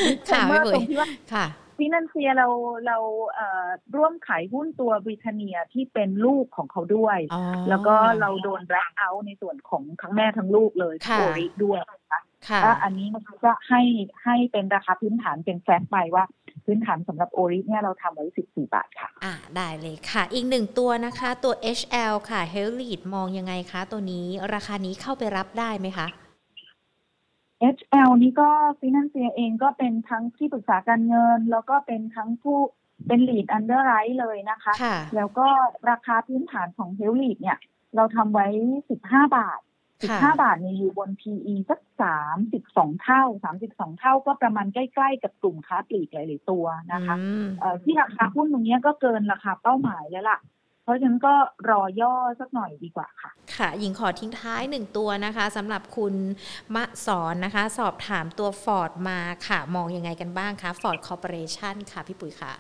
disclaimer พี่ตปุ๋รยงที่ว่าค่ะ ฟินันเซียเราเราเอ่อร่วมขายหุ้นตัวบริเทเนียที่เป็นลูกของเขาด้วยอ๋อแล้วก็เราโดนแบล็ k เอาในส่วนของทั้งแม่ทั้งลูกเลยค่ะโอริด้วยนะคะค่ะก็อันนี้มันก็ให้ให้เป็นราคาพื้นฐานเป็นแฟกต์ไปว่าพื้นฐานสำหรับโอริเนี่ยเราทำไว้ 14 บาทค่ะ อ่าได้เลยค่ะ อีกหนึ่งตัวนะคะ ตัว HL ค่ะ h e l l e a d มองยังไงคะ ตัวนี้ราคานี้เข้าไปรับได้ไหมคะ HL นี่ก็ฟินันเซียเองก็เป็นทั้งที่ปรึกษาการเงิน แล้วก็เป็นทั้งผู้เป็น lead underwrite เลยนะคะค่ะแล้วก็ราคาพื้นฐานของเฮลลีดเนี่ย เราทำไว้ 15 บาทค่ะ15 บาทเนี่ยอยู่บน PE สัก 32 เท่า 32 เท่าก็ประมาณใกล้ ๆ กับกลุ่มค้าปลีกหลาย ๆ ตัวนะคะอืมเอ่อที่ราคาหุ้นตรงเนี้ยก็เกินราคาเป้าหมายแล้วล่ะ เพราะฉะนั้นก็รอย่อสักหน่อยดีกว่าค่ะ ค่ะ หญิงขอทิ้งท้ายหนึ่งตัวนะคะสำหรับคุณมะสอนนะคะ สอบถามตัว Ford มาค่ะ มองยังไงกันบ้างคะ Ford Corporation ค่ะ พี่ปุ๋ยค่ะ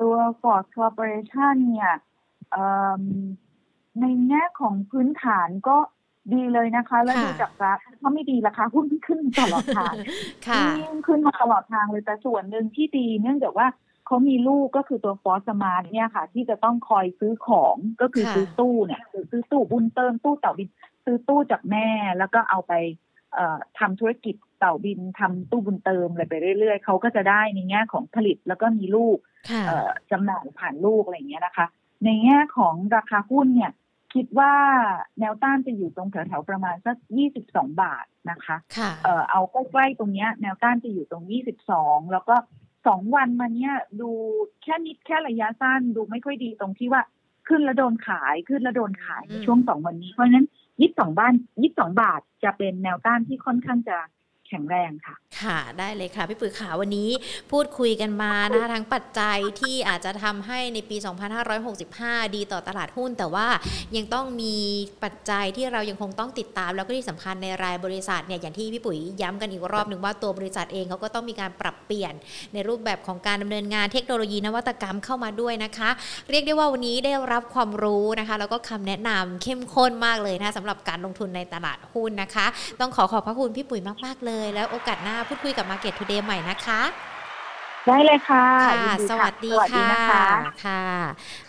ตัว Ford Corporation เนี่ยเอิ่มในแง่ของพื้นฐานก็ดีเลยนะคะ แล้วค่ะดูจากกราฟถ้าไม่ดีราคาหุ้นขึ้นตลอดทางค่ะยิ่งขึ้นมาตลอดทางเลยแต่ส่วนหนึ่งที่ดีเนื่องจากว่า เขามีลูกก็คือตัวฟอสมาร์ทเนี่ยค่ะ ที่จะต้องคอยซื้อของก็คือค่ะซื้อตู้เนี่ยคือซื้อตู้บุญเติมตู้เต่าบินซื้อตู้จากแม่แล้วก็เอาไปเอ่อทำธุรกิจเต่าบินทำตู้บุญเติมอะไรไปเรื่อย ๆเขาก็จะได้ในแง่ของผลิตแล้วก็มีลูกค่ะเอ่อจำหน่ายผ่านลูกอะไรอย่างเงี้ยนะคะ ในแง่ของราคาหุ้นเนี่ยคิดว่าแนวต้านจะอยู่ตรงแถวๆประมาณสัก 22 บาทนะคะค่ะเอ่อเอาใกล้ๆตรงเนี้ยแนวต้านจะอยู่ตรง 22 แล้วก็ สองวันมาเนี้ยดูแค่นิดแค่ระยะสั้นดูไม่ค่อยดีตรงที่ว่าขึ้นแล้วโดนขายขึ้นแล้วโดนขายในช่วงสองวันนี้ เพราะฉะนั้นยี่สิบสองบ้านยี่สิบสองบาทจะเป็นแนวต้านที่ค่อนข้างจะ แข็งแรงค่ะ ค่ะได้เลยค่ะ พี่ปุ๋ยขาวันนี้พูดคุยกันมานะคะทั้งปัจจัยที่อาจจะทำให้ในปี 2565 ดีต่อตลาดหุ้น แต่ว่ายังต้องมีปัจจัยที่เรายังคงต้องติดตาม แล้วก็ที่สำคัญในรายบริษัทเนี่ยอย่างที่พี่ปุ๋ยย้ำกันอีกรอบหนึ่งว่าตัวบริษัทเองเขาก็ต้องมีการปรับเปลี่ยนในรูปแบบของการดำเนินงานเทคโนโลยีนวัตกรรมเข้ามาด้วยนะคะ เรียกได้ว่าวันนี้ได้รับความรู้นะคะ แล้วก็คำแนะนำเข้มข้นมากเลยนะสำหรับการลงทุนในตลาดหุ้นนะคะ ต้องขอขอบพระคุณพี่ปุ๋ยมากๆเลยแล้วโอกาสหน้าพูดคุยกับ Market Today ใหม่นะคะ ได้เลยค่ะค่ะยินสค่ะวัสดีสวัสดีค่ะนะคะค่ะ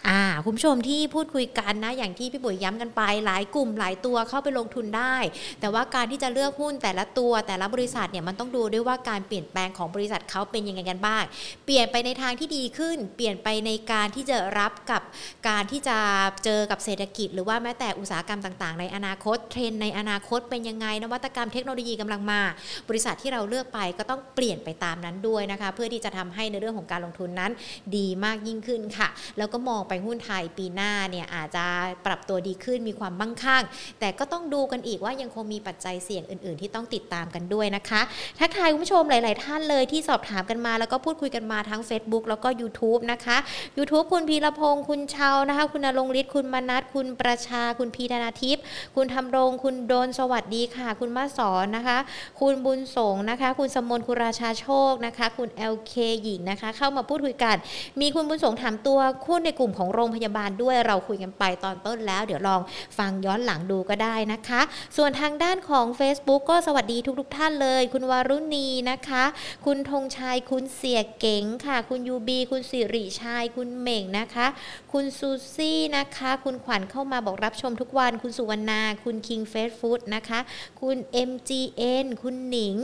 อ่าคุณผู้ชมที่พูดคุยกันนะ อย่างที่พี่ปุ๋ยย้ำกันไปหลายกลุ่มหลายตัวเข้าไปลงทุนได้ แต่ว่าการที่จะเลือกหุ้นแต่ละตัวแต่ละบริษัทเนี่ยมันต้องดูด้วยว่าการเปลี่ยนแปลงของบริษัทเขาเป็นยังไงกันบ้าง เปลี่ยนไปในทางที่ดีขึ้น เปลี่ยนไปในการที่จะรับกับการที่จะเจอกับเศรษฐกิจ หรือว่าแม้แต่อุตสาหกรรมต่าง ๆ ในอนาคต เทรนด์ในอนาคตเป็นยังไงนวัตกรรมเทคโนโลยีกำลังมา บริษัทที่เราเลือกไปก็ต้องเปลี่ยนไปตามนั้นด้วยนะคะ เพื่อที่จะทำให้ในเรื่องของการลงทุนนั้น ดีมากยิ่งขึ้นค่ะ แล้วก็มองไปหุ้นไทยปีหน้าเนี่ยอาจจะปรับตัวดีขึ้นมีความมั่งคั่ง แต่ก็ต้องดูกันอีกว่ายังคงมีปัจจัยเสี่ยงอื่น ๆ ที่ต้องติดตามกันด้วยนะคะทักทายคุณผู้ชมหลาย ๆ ท่านเลยที่สอบถามกันมา แล้วก็พูดคุยกันมาทั้ง Facebook แล้วก็ YouTube นะคะ YouTube คุณพีรพงศ์คุณเชานะคะ คุณนรงฤทธิ์คุณมนัทคุณประชาคุณพีธนาทิพย์คุณทำรงคุณโดนสวัสดีค่ะ คุณมาสอนนะคะ คุณบุญสงนะคะ คุณสมนคุณราชาโชคนะคะ คุณ LK หญิงนะคะ เข้ามาพูดคุยกัน มีคุณบุญสงถามตัวคุณในกลุ่มของโรงพยาบาลด้วยเราคุยกันไปตอนต้นแล้ว เดี๋ยวลองฟังย้อนหลังดูก็ได้นะคะ ส่วนทางด้านของ Facebook ก็สวัสดีทุกๆทท่านเลย คุณวารุณีนะคะ คุณธงชัยคุณเสียเก๋งค่ะ คุณยูบีคุณสิริชัยคุณเหม่งนะคะ คุณซูซี่นะคะ คุณขวัญเข้ามาบอกรับชมทุกวัน คุณสุวรรณา คุณคิงเฟสฟู้ดนะคะ คุณ MGN คุณหนิง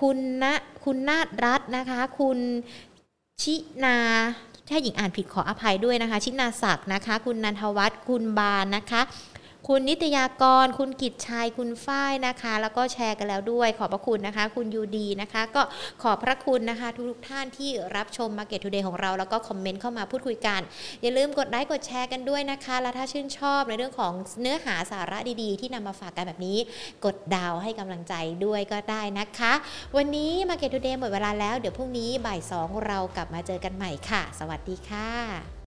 คุณณคุณนาฏรัตน์นะคะ คุณชินาถ้าหญิงอ่านผิดขออภัยด้วยนะคะ ชินาศักดิ์นะคะ คุณนันทวัฒน์คุณบานนะคะ คุณนิตยากร คุณกิจชัย คุณฝ้ายนะคะ แล้วก็แชร์กันแล้วด้วย ขอบพระคุณนะคะ คุณยูดีนะคะ ก็ขอบพระคุณนะคะ ทุกๆท่านที่รับชม Market Today ของเรา แล้วก็คอมเมนต์เข้ามาพูดคุยกัน อย่าลืมกดไลค์ กดแชร์กันด้วยนะคะ และถ้าชื่นชอบในเรื่องของเนื้อหาสาระดีๆ ที่นำมาฝากกันแบบนี้ กดดาวให้กำลังใจด้วยก็ได้นะคะ วันนี้ Market Today หมดเวลาแล้ว เดี๋ยวพรุ่งนี้บ่ายสองเรากลับมาเจอกันใหม่ค่ะ สวัสดีค่ะ